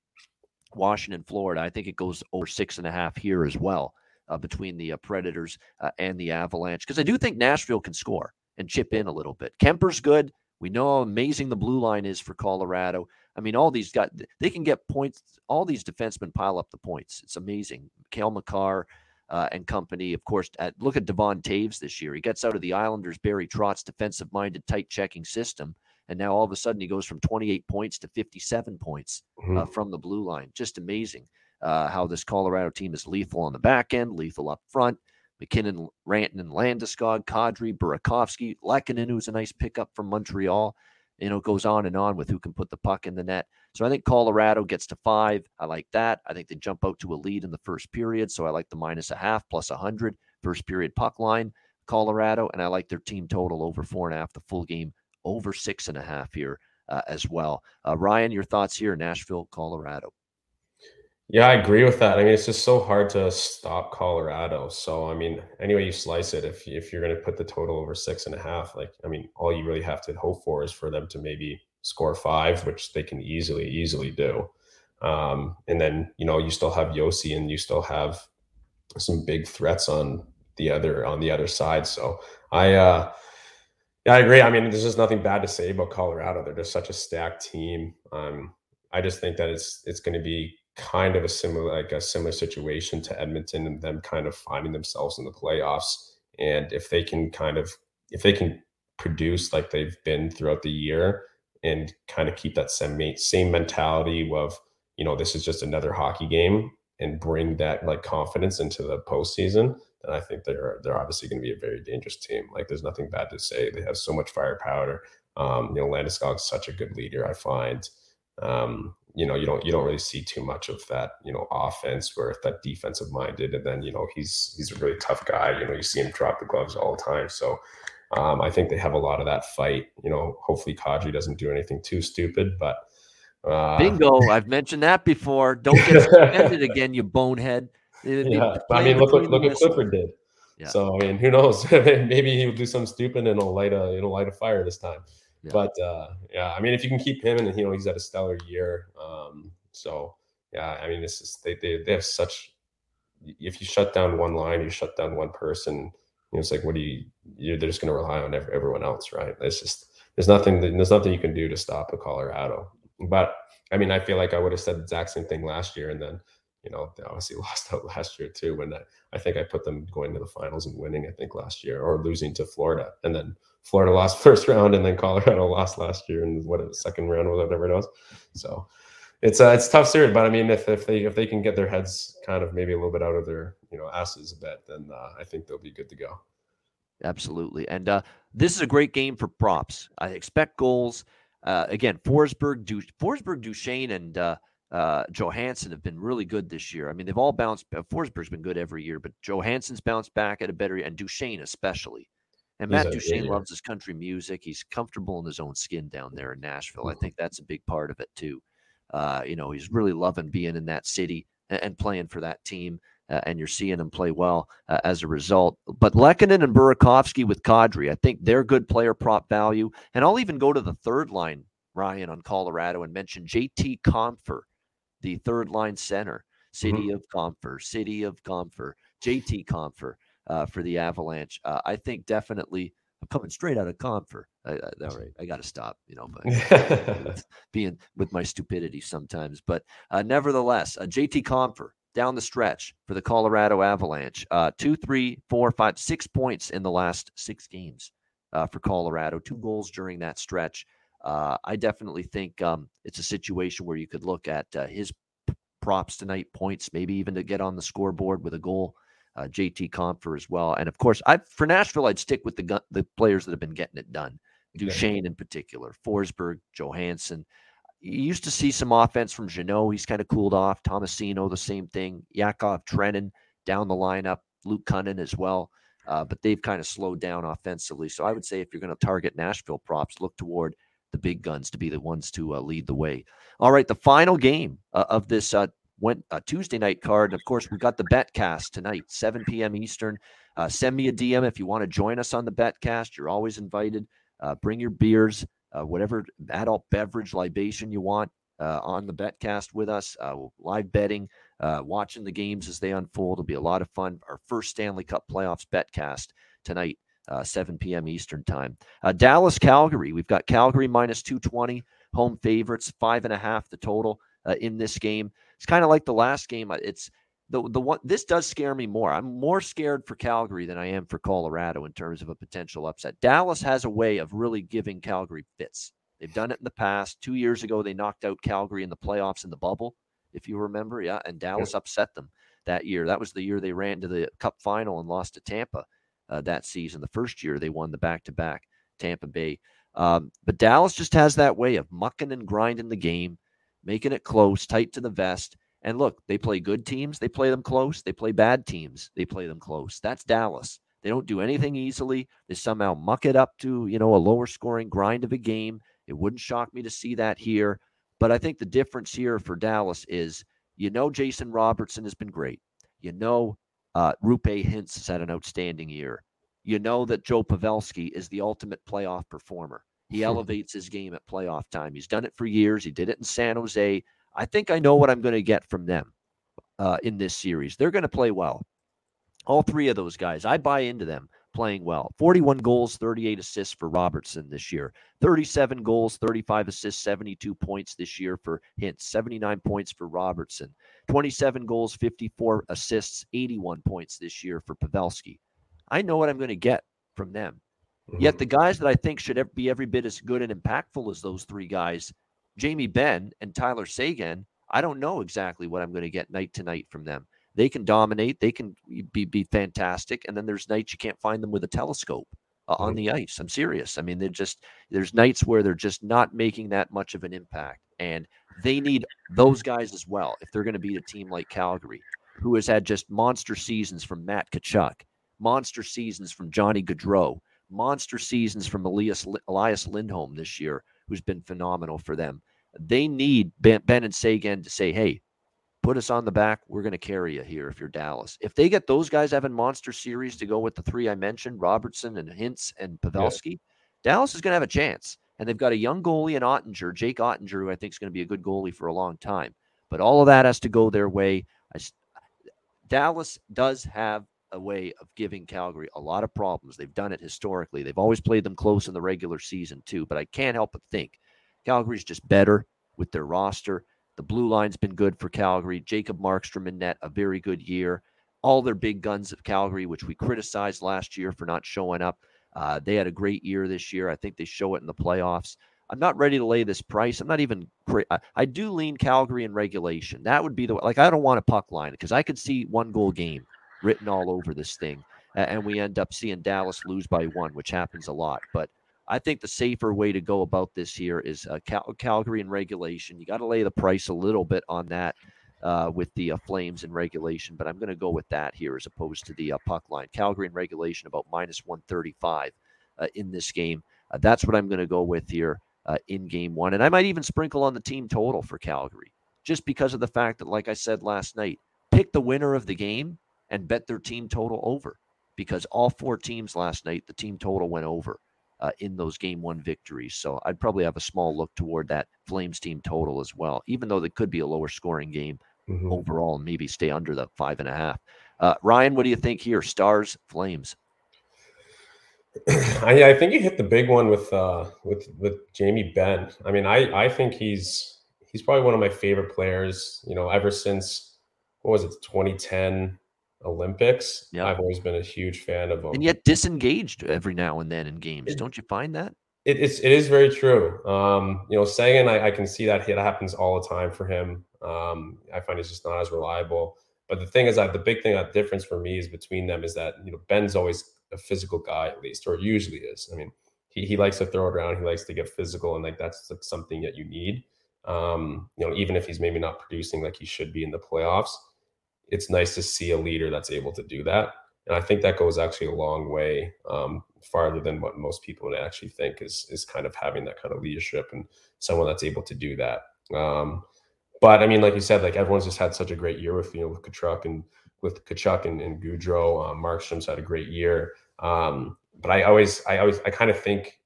Washington, Florida. I think it goes over six and a half here as well uh, between the Predators and the Avalanche because I do think Nashville can score and chip in a little bit. Kuemper's good. We know how amazing the blue line is for Colorado. I mean, all these got they can get points. All these defensemen pile up the points. It's amazing. Cale Makar uh, and company, of course. At, look at Devon Toews this year. He gets out of the Islanders' Barry Trotz defensive-minded, tight checking system, and now all of a sudden he goes from 28 points to 57 points mm-hmm. uh, from the blue line. Just amazing uh, how this Colorado team is lethal on the back end, lethal up front. MacKinnon, Rantanen, Landeskog, Kadri, Burakovsky, Lehkonen, who's a nice pickup from Montreal. You know, goes on and on with who can put the puck in the net. So I think Colorado gets to five. I like that. I think they jump out to a lead in the first period. So I like the minus a half plus a hundred first period puck line, Colorado. And I like their team total over four and a half, the full game over six and a half here uh, as well. Uh, Ryan, your thoughts here, Nashville, Colorado. Yeah, I agree with that. I mean, it's just so hard to stop Colorado. So, I mean, anyway you slice it, if if you're going to put the total over six and a half, like, I mean, all you really have to hope for is for them to maybe score five, which they can easily, easily do. Um, and then you know you still have Josi and you still have some big threats on the other on the other side. So I uh, yeah, I agree. I mean, there's just nothing bad to say about Colorado. They're just such a stacked team. Um, I just think that it's it's going to be kind of a similar like a similar situation to Edmonton and them kind of finding themselves in the playoffs. And if they can kind of if they can produce like they've been throughout the year and kind of keep that same same mentality of you know this is just another hockey game and bring that like confidence into the postseason, then I think they're they're obviously going to be a very dangerous team. Like there's nothing bad to say. They have so much firepower. Um, you know, Landeskog's such a good leader. I find. Um, you know, you don't you don't really see too much of that, you know, offense where that defensive minded, and then you know he's he's a really tough guy. You know, you see him drop the gloves all the time. So um, I think they have a lot of that fight. You know, hopefully Kadri doesn't do anything too stupid, but uh, bingo. I've mentioned that before. Don't get suspended again, you bonehead. Yeah, I mean, look what look what Clifford did. Yeah. So I mean, who knows? Maybe he'll do something stupid and it'll light a it'll light a fire this time. Yeah. But uh, yeah, I mean, if you can keep him and you know he's had a stellar year. Um, so yeah, I mean, this is they they they have such. If you shut down one line, you shut down one person you know, it's like, what do you, you're they're just going to rely on everyone else, right? It's just, there's nothing, there's nothing you can do to stop a Colorado. But I mean, I feel like I would have said the exact same thing last year. And then, you know, they obviously lost out last year too. When I, I think I put them going to the finals and winning, I think last year or losing to Florida. And then Florida lost first round and then Colorado lost last year and what second round or whatever it was. So it's uh, it's tough series, but I mean, if, if they if they can get their heads kind of maybe a little bit out of their you know asses a bit, then uh, I think they'll be good to go. Absolutely, and uh, this is a great game for props. I expect goals. Uh, again, Forsberg, du- Forsberg, Duchene, and uh, uh, Johansen have been really good this year. I mean, they've all bounced. Uh, Forsberg's been good every year, but Johansen's bounced back at a better, and Duchene especially. And Matt Duchene loves his country music. He's comfortable in his own skin down there in Nashville. I mm-hmm. think that's a big part of it too. Uh, you know, he's really loving being in that city and, and playing for that team. uh, and you're seeing him play well uh, as a result. But Lehkonen and Burakovsky with Kadri, I think they're good player prop value. And I'll even go to the third line, Ryan, on Colorado and mention JT Compher, the third line center, City mm-hmm. of Compher, City of Compher, JT Compher uh, for the Avalanche. Uh, I think definitely I'm coming straight out of Compher. I, I, all right, I got to stop, you know, with being with my stupidity sometimes. But uh, nevertheless, uh, JT Compher down the stretch for the Colorado Avalanche, uh, two, three, four, five, six points in the last six games uh, for Colorado, two goals during that stretch. Uh, I definitely think um, it's a situation where you could look at uh, his props tonight, points, maybe even to get on the scoreboard with a goal uh, JT Compher as well. And of course, I for Nashville, I'd stick with the gun, the players that have been getting it done. Duchene in particular, Forsberg, Johansen. You used to see some offense from Jeannot. He's kind of cooled off. Tomasino, the same thing. Yakov Trenin down the lineup. Luke Kunin as well. Uh, but they've kind of slowed down offensively. So I would say if you're going to target Nashville props, look toward the big guns to be the ones to uh, lead the way. All right, the final game uh, of this uh, went a Tuesday night card. And Of course, we've got the betcast tonight, 7 p.m. Eastern. Uh, send me a DM if you want to join us on the betcast. You're always invited. Uh, bring your beers, uh, whatever adult beverage libation you want uh, on the betcast with us. Uh, live betting, uh, watching the games as they unfold. It'll be a lot of fun. Our first Stanley Cup playoffs betcast tonight. 7 p.m. Eastern time. Dallas, Calgary. We've got Calgary minus 220, home favorites, five and a half the total in this game. It's kind of like the last game. It's the the one. This does scare me more. I'm more scared for Calgary than I am for Colorado in terms of a potential upset. Dallas has a way of really giving Calgary fits. They've done it in the past. Two years ago, they knocked out Calgary in the playoffs in the bubble, if you remember. Yeah, and Dallas upset them that year. That was the year they ran to the Cup final and lost to Tampa uh, that season. The first year they won the back to back Tampa Bay. Um, but Dallas just has that way of mucking and grinding the game making it close, tight to the vest. And look, they play good teams, they play them close. They play bad teams, they play them close. That's Dallas. They don't do anything easily. They somehow muck it up to, you know, a lower scoring grind of a game. It wouldn't shock me to see that here. But I think the difference here for Dallas is you know Jason Robertson has been great. You know uh, Roope Hintz has had an outstanding year. You know that Joe Pavelski is the ultimate playoff performer. He elevates his game at playoff time. He's done it for years. He did it in San Jose. I think I know what I'm going to get from them uh, in this series. They're going to play well. All three of those guys, I buy into them playing well. 41 goals, 38 assists for Robertson this year. 37 goals, 35 assists, 72 points this year for Hintz. 79 points for Robertson. 27 goals, 54 assists, 81 points this year for Pavelski. I know what I'm going to get from them. Mm-hmm. Yet the guys that I think should be every bit as good and impactful as those three guys, Jamie Benn and Tyler Seguin, I don't know exactly what I'm going to get night to night from them. They can dominate, they can be be fantastic, and then there's nights you can't find them with a telescope uh, on mm-hmm. the ice. I'm serious. I mean, they're just there's nights where they're just not making that much of an impact, and they need those guys as well if they're going to beat a team like Calgary, who has had just monster seasons from Matt Tkachuk, monster seasons from Johnny Gaudreau monster seasons from Elias, Elias Lindholm this year, who's been phenomenal for them. They need Benn, Benn and Seguin to say, hey, put us on the back. We're going to carry you here if you're Dallas. If they get those guys having monster series to go with the three I mentioned, Robertson and Hintz and Pavelski, yeah. Dallas is going to have a chance. And they've got a young goalie in Oettinger, Jake Oettinger, who I think is going to be a good goalie for a long time. But all of that has to go their way. I, Dallas does have a way of giving Calgary a lot of problems. They've done it historically. They've always played them close in the regular season, too. But I can't help but think Calgary's just better with their roster. The blue line's been good for Calgary. Jacob Markstrom in net, a very good year. All their big guns of Calgary, which we criticized last year for not showing up, uh, they had a great year this year. I think they show it in the playoffs. I'm not ready to lay this price. I'm not even. I, I do lean Calgary in regulation. That would be the like. I don't want a puck line because I could see one goal game written all over this thing. And we end up seeing Dallas lose by one, which happens a lot. But I think the safer way to go about this here is uh, Cal- Calgary in regulation. You got to lay the price a little bit on that uh, with the uh, Flames in regulation, but I'm going to go with that here as opposed to the uh, puck line. Calgary in regulation about minus 135 uh, in this game. Uh, that's what I'm going to go with here in game one. And I might even sprinkle on the team total for Calgary just because of the fact that, like I said last night, pick the winner of the game and bet their team total over because all four teams last night, the team total went over uh, in those game one victories. So I'd probably have a small look toward that Flames team total as well, even though it could be a lower scoring game mm-hmm. overall and maybe stay under the five and a half. Uh, Ryan, what do you think here? Stars, Flames. I, I, think you hit the big one with uh, with with Jamie Benn. I mean, I I think he's he's probably one of my favorite players. You know, ever since what was it, 2010 Olympics? Yep. I've always been a huge fan of him. And yet disengaged every now and then in games. It, Don't you find that? It, it's it is very true. Um, you know, Seguin, I, I, can see that it happens all the time for him. Um, I find he's just not as reliable. But the thing is that the big thing that difference for me is between them is that you know Benn's always a physical guy at least, or usually is. I mean, he he likes to throw it around. He likes to get physical, and like that's like something that you need. Um, you know, even if he's maybe not producing like he should be in the playoffs, it's nice to see a leader that's able to do that. And I think that goes actually a long way, um, farther than what most people would actually think is is kind of having that kind of leadership and someone that's able to do that. Um, but I mean, like you said, like everyone's just had such a great year with you know with Tkachuk and with Tkachuk and, and Gaudreau. Um, Markstrom's had a great year. Um, but I always, I always, I kind of think,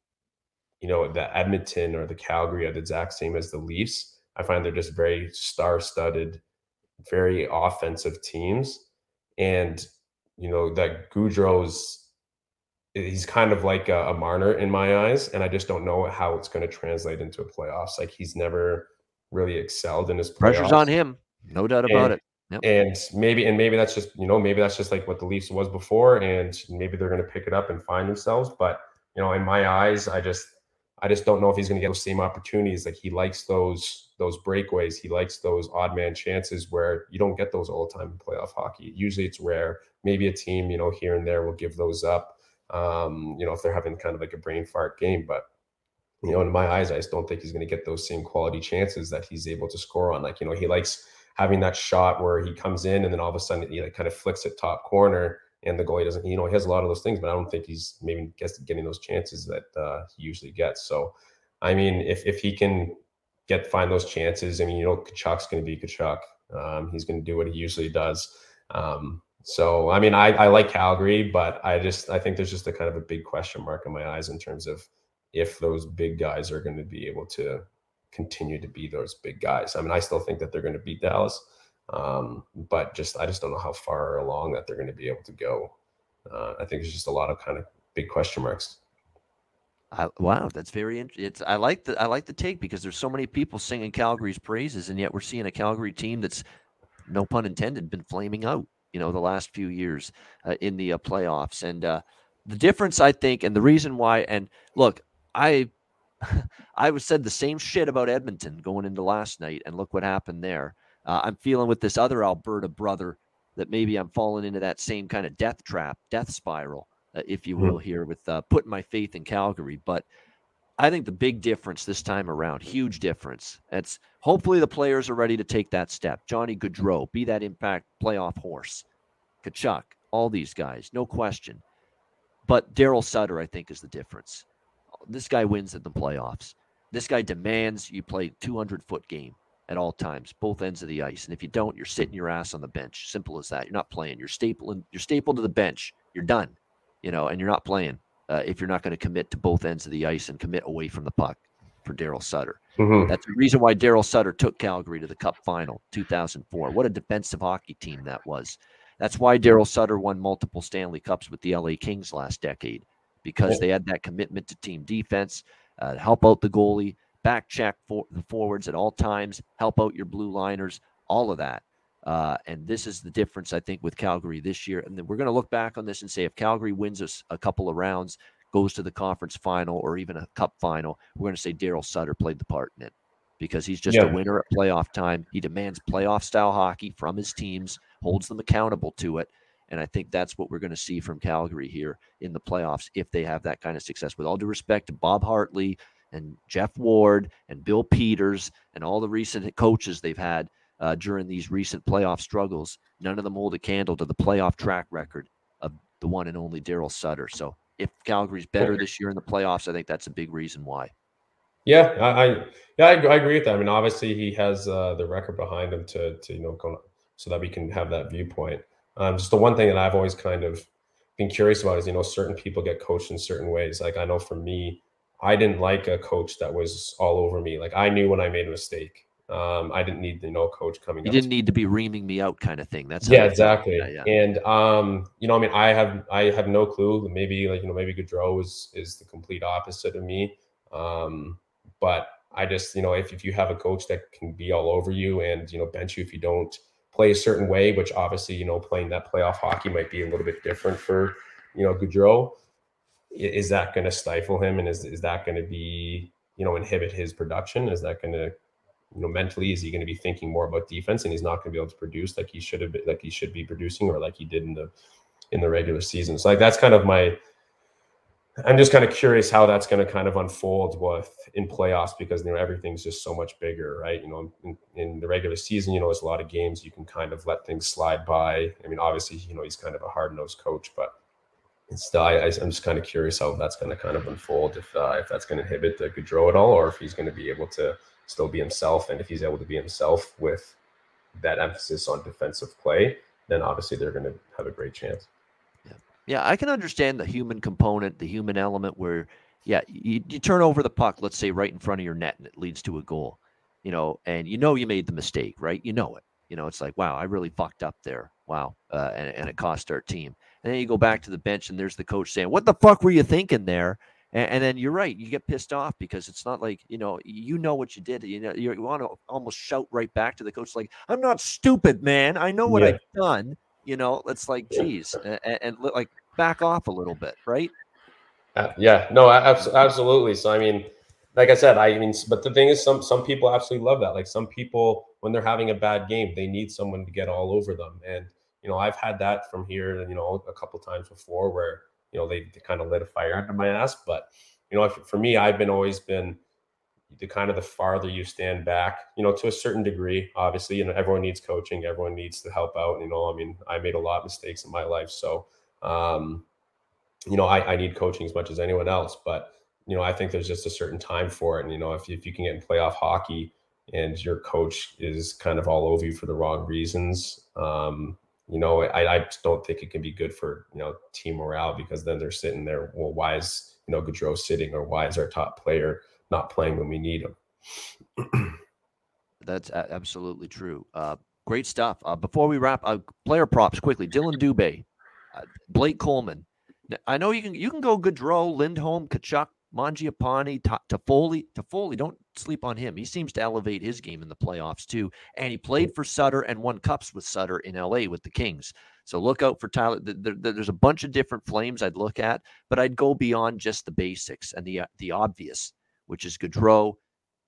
you know, the Edmonton or the Calgary are the exact same as the Leafs. I find they're just very star-studded, very offensive teams, and you know that Gaudreau's he's kind of like a, a Marner in my eyes, and I just don't know how it's going to translate into a playoffs. Like he's never really excelled in his playoffs. Pressure's on him, no doubt about and, it. Yep. And maybe and maybe that's just you know maybe that's just like what the Leafs was before, and maybe they're going to pick it up and find themselves. But you know, in my eyes, I just I just don't know if he's going to get those same opportunities. Like he likes those those breakaways, he likes those odd man chances where you don't get those all the time in playoff hockey. Usually, it's rare. Maybe a team you know here and there will give those up. Um, you know, if they're having kind of like a brain fart game, but you know, in my eyes, I just don't think he's going to get those same quality chances that he's able to score on. Like, you know, he likes having that shot where he comes in and then all of a sudden he like kind of flicks it top corner and the goalie doesn't, you know, he has a lot of those things, but I don't think he's maybe gets getting those chances that uh, he usually gets. So, I mean, if if he can get find those chances, I mean, you know, Tkachuk's going to be Tkachuk. Um, he's going to do what he usually does. Um, so, I mean, I, I like Calgary, but I just I think there's just a kind of a big question mark in my eyes in terms of if those big guys are going to be able to continue to be those big guys. I mean, I still think that they're going to beat Dallas, um, but just I just don't know how far along that they're going to be able to go. Uh, I think there's just a lot of kind of big question marks. I, wow, that's very interesting. It's I like the I like the take because there's so many people singing Calgary's praises, and yet we're seeing a Calgary team that's no pun intended been flaming out. You know, the last few years uh, in the uh, playoffs, and uh, the difference I think, and the reason why, and look, I I was said the same shit about Edmonton going into last night, and look what happened there. Uh, I'm feeling with this other Alberta brother that maybe I'm falling into that same kind of death trap, death spiral, uh, if you will, mm-hmm. here with uh, putting my faith in Calgary. But I think the big difference this time around, huge difference. It's hopefully the players are ready to take that step. Johnny Gaudreau, be that impact playoff horse. Tkachuk, all these guys, no question. But Daryl Sutter, I think, is the difference this guy wins in the playoffs. This guy demands you play 200 foot game at all times, both ends of the ice. And if you don't, you're sitting your ass on the bench. Simple as that. You're not playing. You're stapling. You're stapled to the bench. You're done. You know, and you're not playing uh, if you're not going to commit to both ends of the ice and commit away from the puck for Daryl Sutter. Mm-hmm. That's the reason why Daryl Sutter took Calgary to the Cup final 2004. What a defensive hockey team that was. That's why Daryl Sutter won multiple Stanley Cups with the LA Kings last decade because they had that commitment to team defense, uh, help out the goalie, back check for the forwards at all times, help out your blue liners, all of that. Uh, and this is the difference, I think, with Calgary this year. And then we're going to look back on this and say if Calgary wins us a couple of rounds, goes to the conference final or even a cup final, we're going to say Daryl Sutter played the part in it because he's just yeah. a winner at playoff time. He demands playoff style hockey from his teams, holds them accountable to it. And I think that's what we're going to see from Calgary here in the playoffs if they have that kind of success. With all due respect to Bob Hartley and Geoff Ward and Bill Peters and all the recent coaches they've had uh, during these recent playoff struggles, none of them hold a candle to the playoff track record of the one and only Daryl Sutter. So if Calgary's better this year in the playoffs, I think that's a big reason why. Yeah, I, I yeah I, I, agree with that. I mean, obviously he has uh, the record behind him to to you know go so that we can have that viewpoint. Um, just the one thing that I've always kind of been curious about is, you know, certain people get coached in certain ways. Like I know for me, I didn't like a coach that was all over me. Like I knew when I made a mistake. Um, I didn't need you know coach coming. You didn't need to be reaming me out, kind of thing. That's yeah, exactly. Yeah, yeah. And um, you know, I mean, I have I have no clue. Maybe like you know, maybe Gaudreau is is the complete opposite of me. Um, but I just you know, if if you have a coach that can be all over you and you know bench you if you don't play a certain way, which obviously you know playing that playoff hockey might be a little bit different for you know Gaudreau. Is that going to stifle him, and is is that going to be you know inhibit his production? Is that going to you know, mentally, is he going to be thinking more about defense and he's not going to be able to produce like he should have been, like he should be producing or like he did in the in the regular season. So like that's kind of my I'm just kind of curious how that's going to kind of unfold with in playoffs because you know everything's just so much bigger, right? You know, in, in, the regular season, you know, there's a lot of games you can kind of let things slide by. I mean, obviously, you know, he's kind of a hard nosed coach, but still, I, am just kind of curious how that's going to kind of unfold if uh, if that's going to inhibit the Gaudreau at all, or if he's going to be able to still be himself. And if he's able to be himself with that emphasis on defensive play, then obviously they're going to have a great chance. Yeah. Yeah. I can understand the human component, the human element where, yeah, you, you turn over the puck, let's say right in front of your net, and it leads to a goal, you know, and you know you made the mistake, right? You know it. You know, it's like, wow, I really fucked up there. Wow. Uh, and, and it cost our team. And then you go back to the bench, and there's the coach saying, What the fuck were you thinking there? And, and, then you're right, you get pissed off because it's not like you know you know what you did. You know you want to almost shout right back to the coach like, "I'm not stupid, man. I know what yeah. I've done." You know, it's like, geez, and, and, like back off a little bit, right? Uh, yeah, no, absolutely. So I mean, like I said, I mean, but the thing is, some some people absolutely love that. Like some people, when they're having a bad game, they need someone to get all over them. And you know, I've had that from here, you know, a couple times before where you know, they, they kind of lit a fire under my ass. But, you know, for me, I've been always been the kind of the farther you stand back, you know, to a certain degree, obviously, you know, everyone needs coaching, everyone needs to help out. You know, I mean, I made a lot of mistakes in my life. So, um, you know, I, I need coaching as much as anyone else, but, you know, I think there's just a certain time for it. And, you know, if, if you can get in playoff hockey and your coach is kind of all over you for the wrong reasons, um, you know, I, I don't think it can be good for, you know, team morale because then they're sitting there, well, why is, you know, Gaudreau sitting or why is our top player not playing when we need him? That's absolutely true. Uh, great stuff. Uh, before we wrap, uh, player props quickly. Dillon Dubé, uh, Blake Coleman. I know you can you can go Gaudreau, Lindholm, Tkachuk, Mangiapane, Toffoli. Toffoli, don't sleep on him. He seems to elevate his game in the playoffs too. And he played for Sutter and won cups with Sutter in LA with the Kings. So look out for Tyler. There's a bunch of different flames I'd look at, but I'd go beyond just the basics and the uh, the obvious, which is Gaudreau,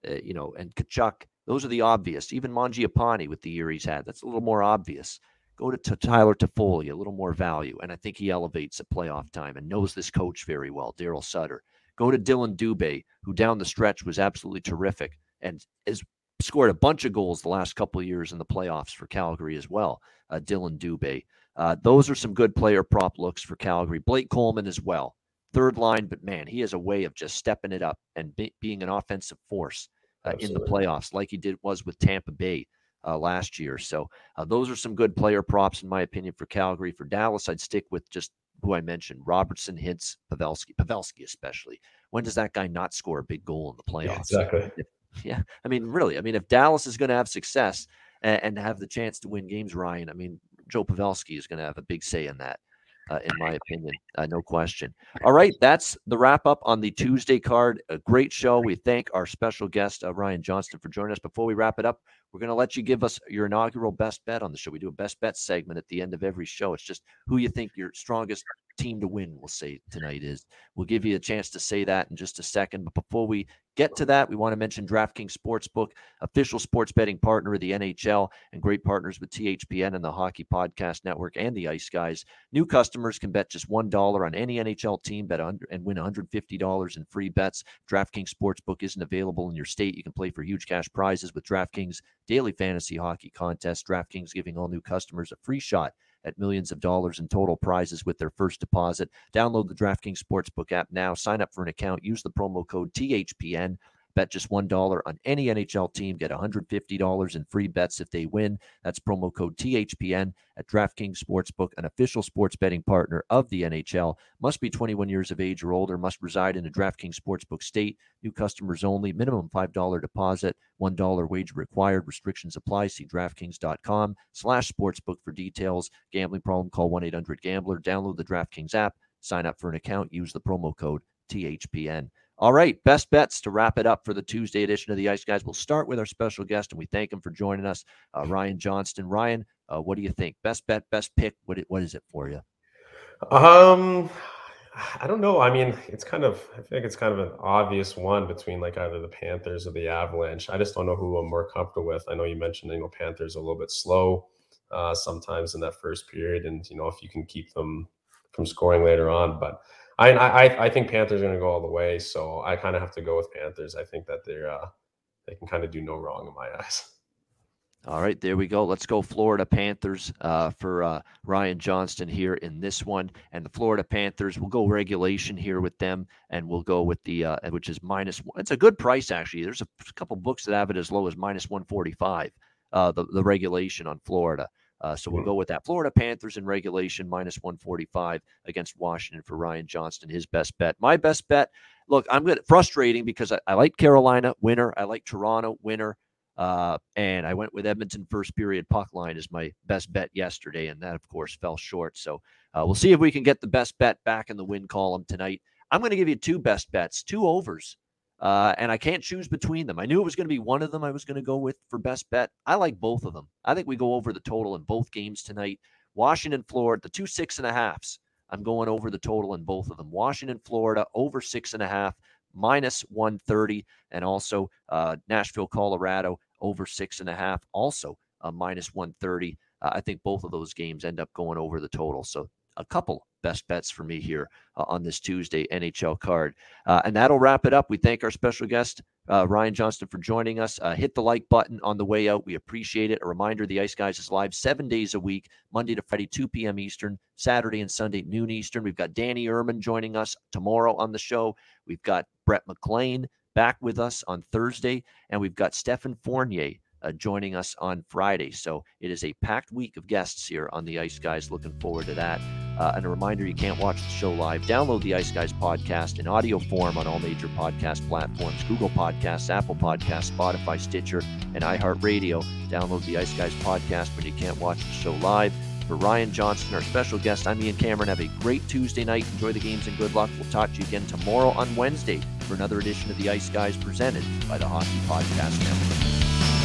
uh, you know, and Tkachuk. Those are the obvious. Even Mangiapane with the year he's had, that's a little more obvious. Go to, to Tyler Toffoli, a little more value, and I think he elevates at playoff time and knows this coach very well, Daryl Sutter. Go to Dillon Dubé, who down the stretch was absolutely terrific and has scored a bunch of goals the last couple of years in the playoffs for Calgary as well. Uh, Dillon Dubé. Uh, those are some good player prop looks for Calgary. Blake Coleman as well. Third line, but man, he has a way of just stepping it up and be, being an offensive force uh, in the playoffs, like he did was with Tampa Bay uh, last year. So uh, those are some good player props, in my opinion, for Calgary. For Dallas, I'd stick with just who I mentioned, Robertson, Hintz Pavelski, Pavelski especially. When does that guy not score a big goal in the playoffs? Yeah, exactly. Yeah, I mean, really, I mean, if Dallas is going to have success and, and, have the chance to win games, Ryan, I mean, Joe Pavelski is going to have a big say in that. Uh, in my opinion, uh, no question. All right, that's the wrap up on the Tuesday card. A great show. We thank our special guest, uh, Ryan Johnston, for joining us. Before we wrap it up, we're going to let you give us your inaugural best bet on the show. We do a best bet segment at the end of every show. It's just who you think your strongest team to win, we'll say tonight is. We'll give mm-hmm. you a chance to say that in just a second. But before we get to that, we want to mention DraftKings Sportsbook, official sports betting partner of the NHL and great partners with THPN and the Hockey Podcast Network and the Ice Guys. New customers can bet just $1 on any NHL team bet and win $150 in free bets. DraftKings Sportsbook isn't available in your state. You can play for huge cash prizes with DraftKings Daily Fantasy Hockey Contest. DraftKings giving all new customers a free shot at millions of dollars in total prizes with their first deposit. Download the DraftKings Sportsbook app now. Sign up for an account. Use the promo code THPN. Bet just $1 on any NHL team. Get $150 in free bets if they win. That's promo code THPN at DraftKings Sportsbook, an official sports betting partner of the NHL. Must be 21 years of age or older. Must reside in a DraftKings Sportsbook state. New customers only. Minimum $5 deposit. $1 wager required. Restrictions apply. See DraftKings.com slash sportsbook for details. Gambling problem? Call 1-800-GAMBLER. Download the DraftKings app. Sign up for an account. Use the promo code THPN. All right, best bets to wrap it up for the Tuesday edition of the Ice Guys. We'll start with our special guest, and we thank him for joining us, uh, Ryan Johnston. Ryan, uh, what do you think? Best bet, best pick. What what is it for you? Um, I don't know. I mean, it's kind of I think it's kind of an obvious one between like either the Panthers or the Avalanche. I just don't know who I'm more comfortable with. I know you mentioned you know Panthers a little bit slow uh, sometimes in that first period, and you know if you can keep them from scoring later on, but I I I think Panthers are going to go all the way, so I kind of have to go with Panthers. I think that they're uh, they can kind of do no wrong in my eyes. All right, there we go. Let's go Florida Panthers uh, for uh, Ryan Johnston here in this one, and the Florida Panthers. We'll go regulation here with them, and we'll go with the uh, which is minus. It's a good price actually. There's a couple books that have it as low as minus one forty five. Uh, the the regulation on Florida. Uh, so we'll go with that. Florida Panthers in regulation, minus 145 against Washington for Ryan Johnston, his best bet. My best bet, look, I'm good. Frustrating because I, I like Carolina, winner. I like Toronto, winner. Uh, and I went with Edmonton first period puck line as my best bet yesterday, and that, of course, fell short. So uh, we'll see if we can get the best bet back in the win column tonight. I'm going to give you two best bets, two overs uh, and I can't choose between them. I knew it was going to be one of them I was going to go with for best bet. I like both of them. I think we go over the total in both games tonight. Washington, Florida, the two six and a halfs. I'm going over the total in both of them. Washington, Florida, over six and a half, minus 130. And also uh, Nashville, Colorado, over six and a half, also uh, minus 130. Uh, I think both of those games end up going over the total. So a couple best bets for me here uh, on this Tuesday NHL card. Uh, and that'll wrap it up. We thank our special guest, uh, Ryan Johnston, for joining us. Uh, hit the like button on the way out. We appreciate it. A reminder the Ice Guys is live seven days a week, Monday to Friday, 2 p.m. Eastern, Saturday and Sunday, noon Eastern. We've got Danny Ehrman joining us tomorrow on the show. We've got Brett McLean back with us on Thursday, and we've got Stephen Fournier uh, joining us on Friday. So it is a packed week of guests here on the Ice Guys. Looking forward to that. Uh, and a reminder you can't watch the show live. Download the Ice Guys podcast in audio form on all major podcast platforms Google Podcasts, Apple Podcasts, Spotify, Stitcher, and iHeartRadio. Download the Ice Guys podcast when you can't watch the show live. For Ryan Johnston, our special guest, I'm Ian Cameron. Have a great Tuesday night. Enjoy the games and good luck. We'll talk to you again tomorrow on Wednesday for another edition of the Ice Guys presented by the Hockey Podcast Network.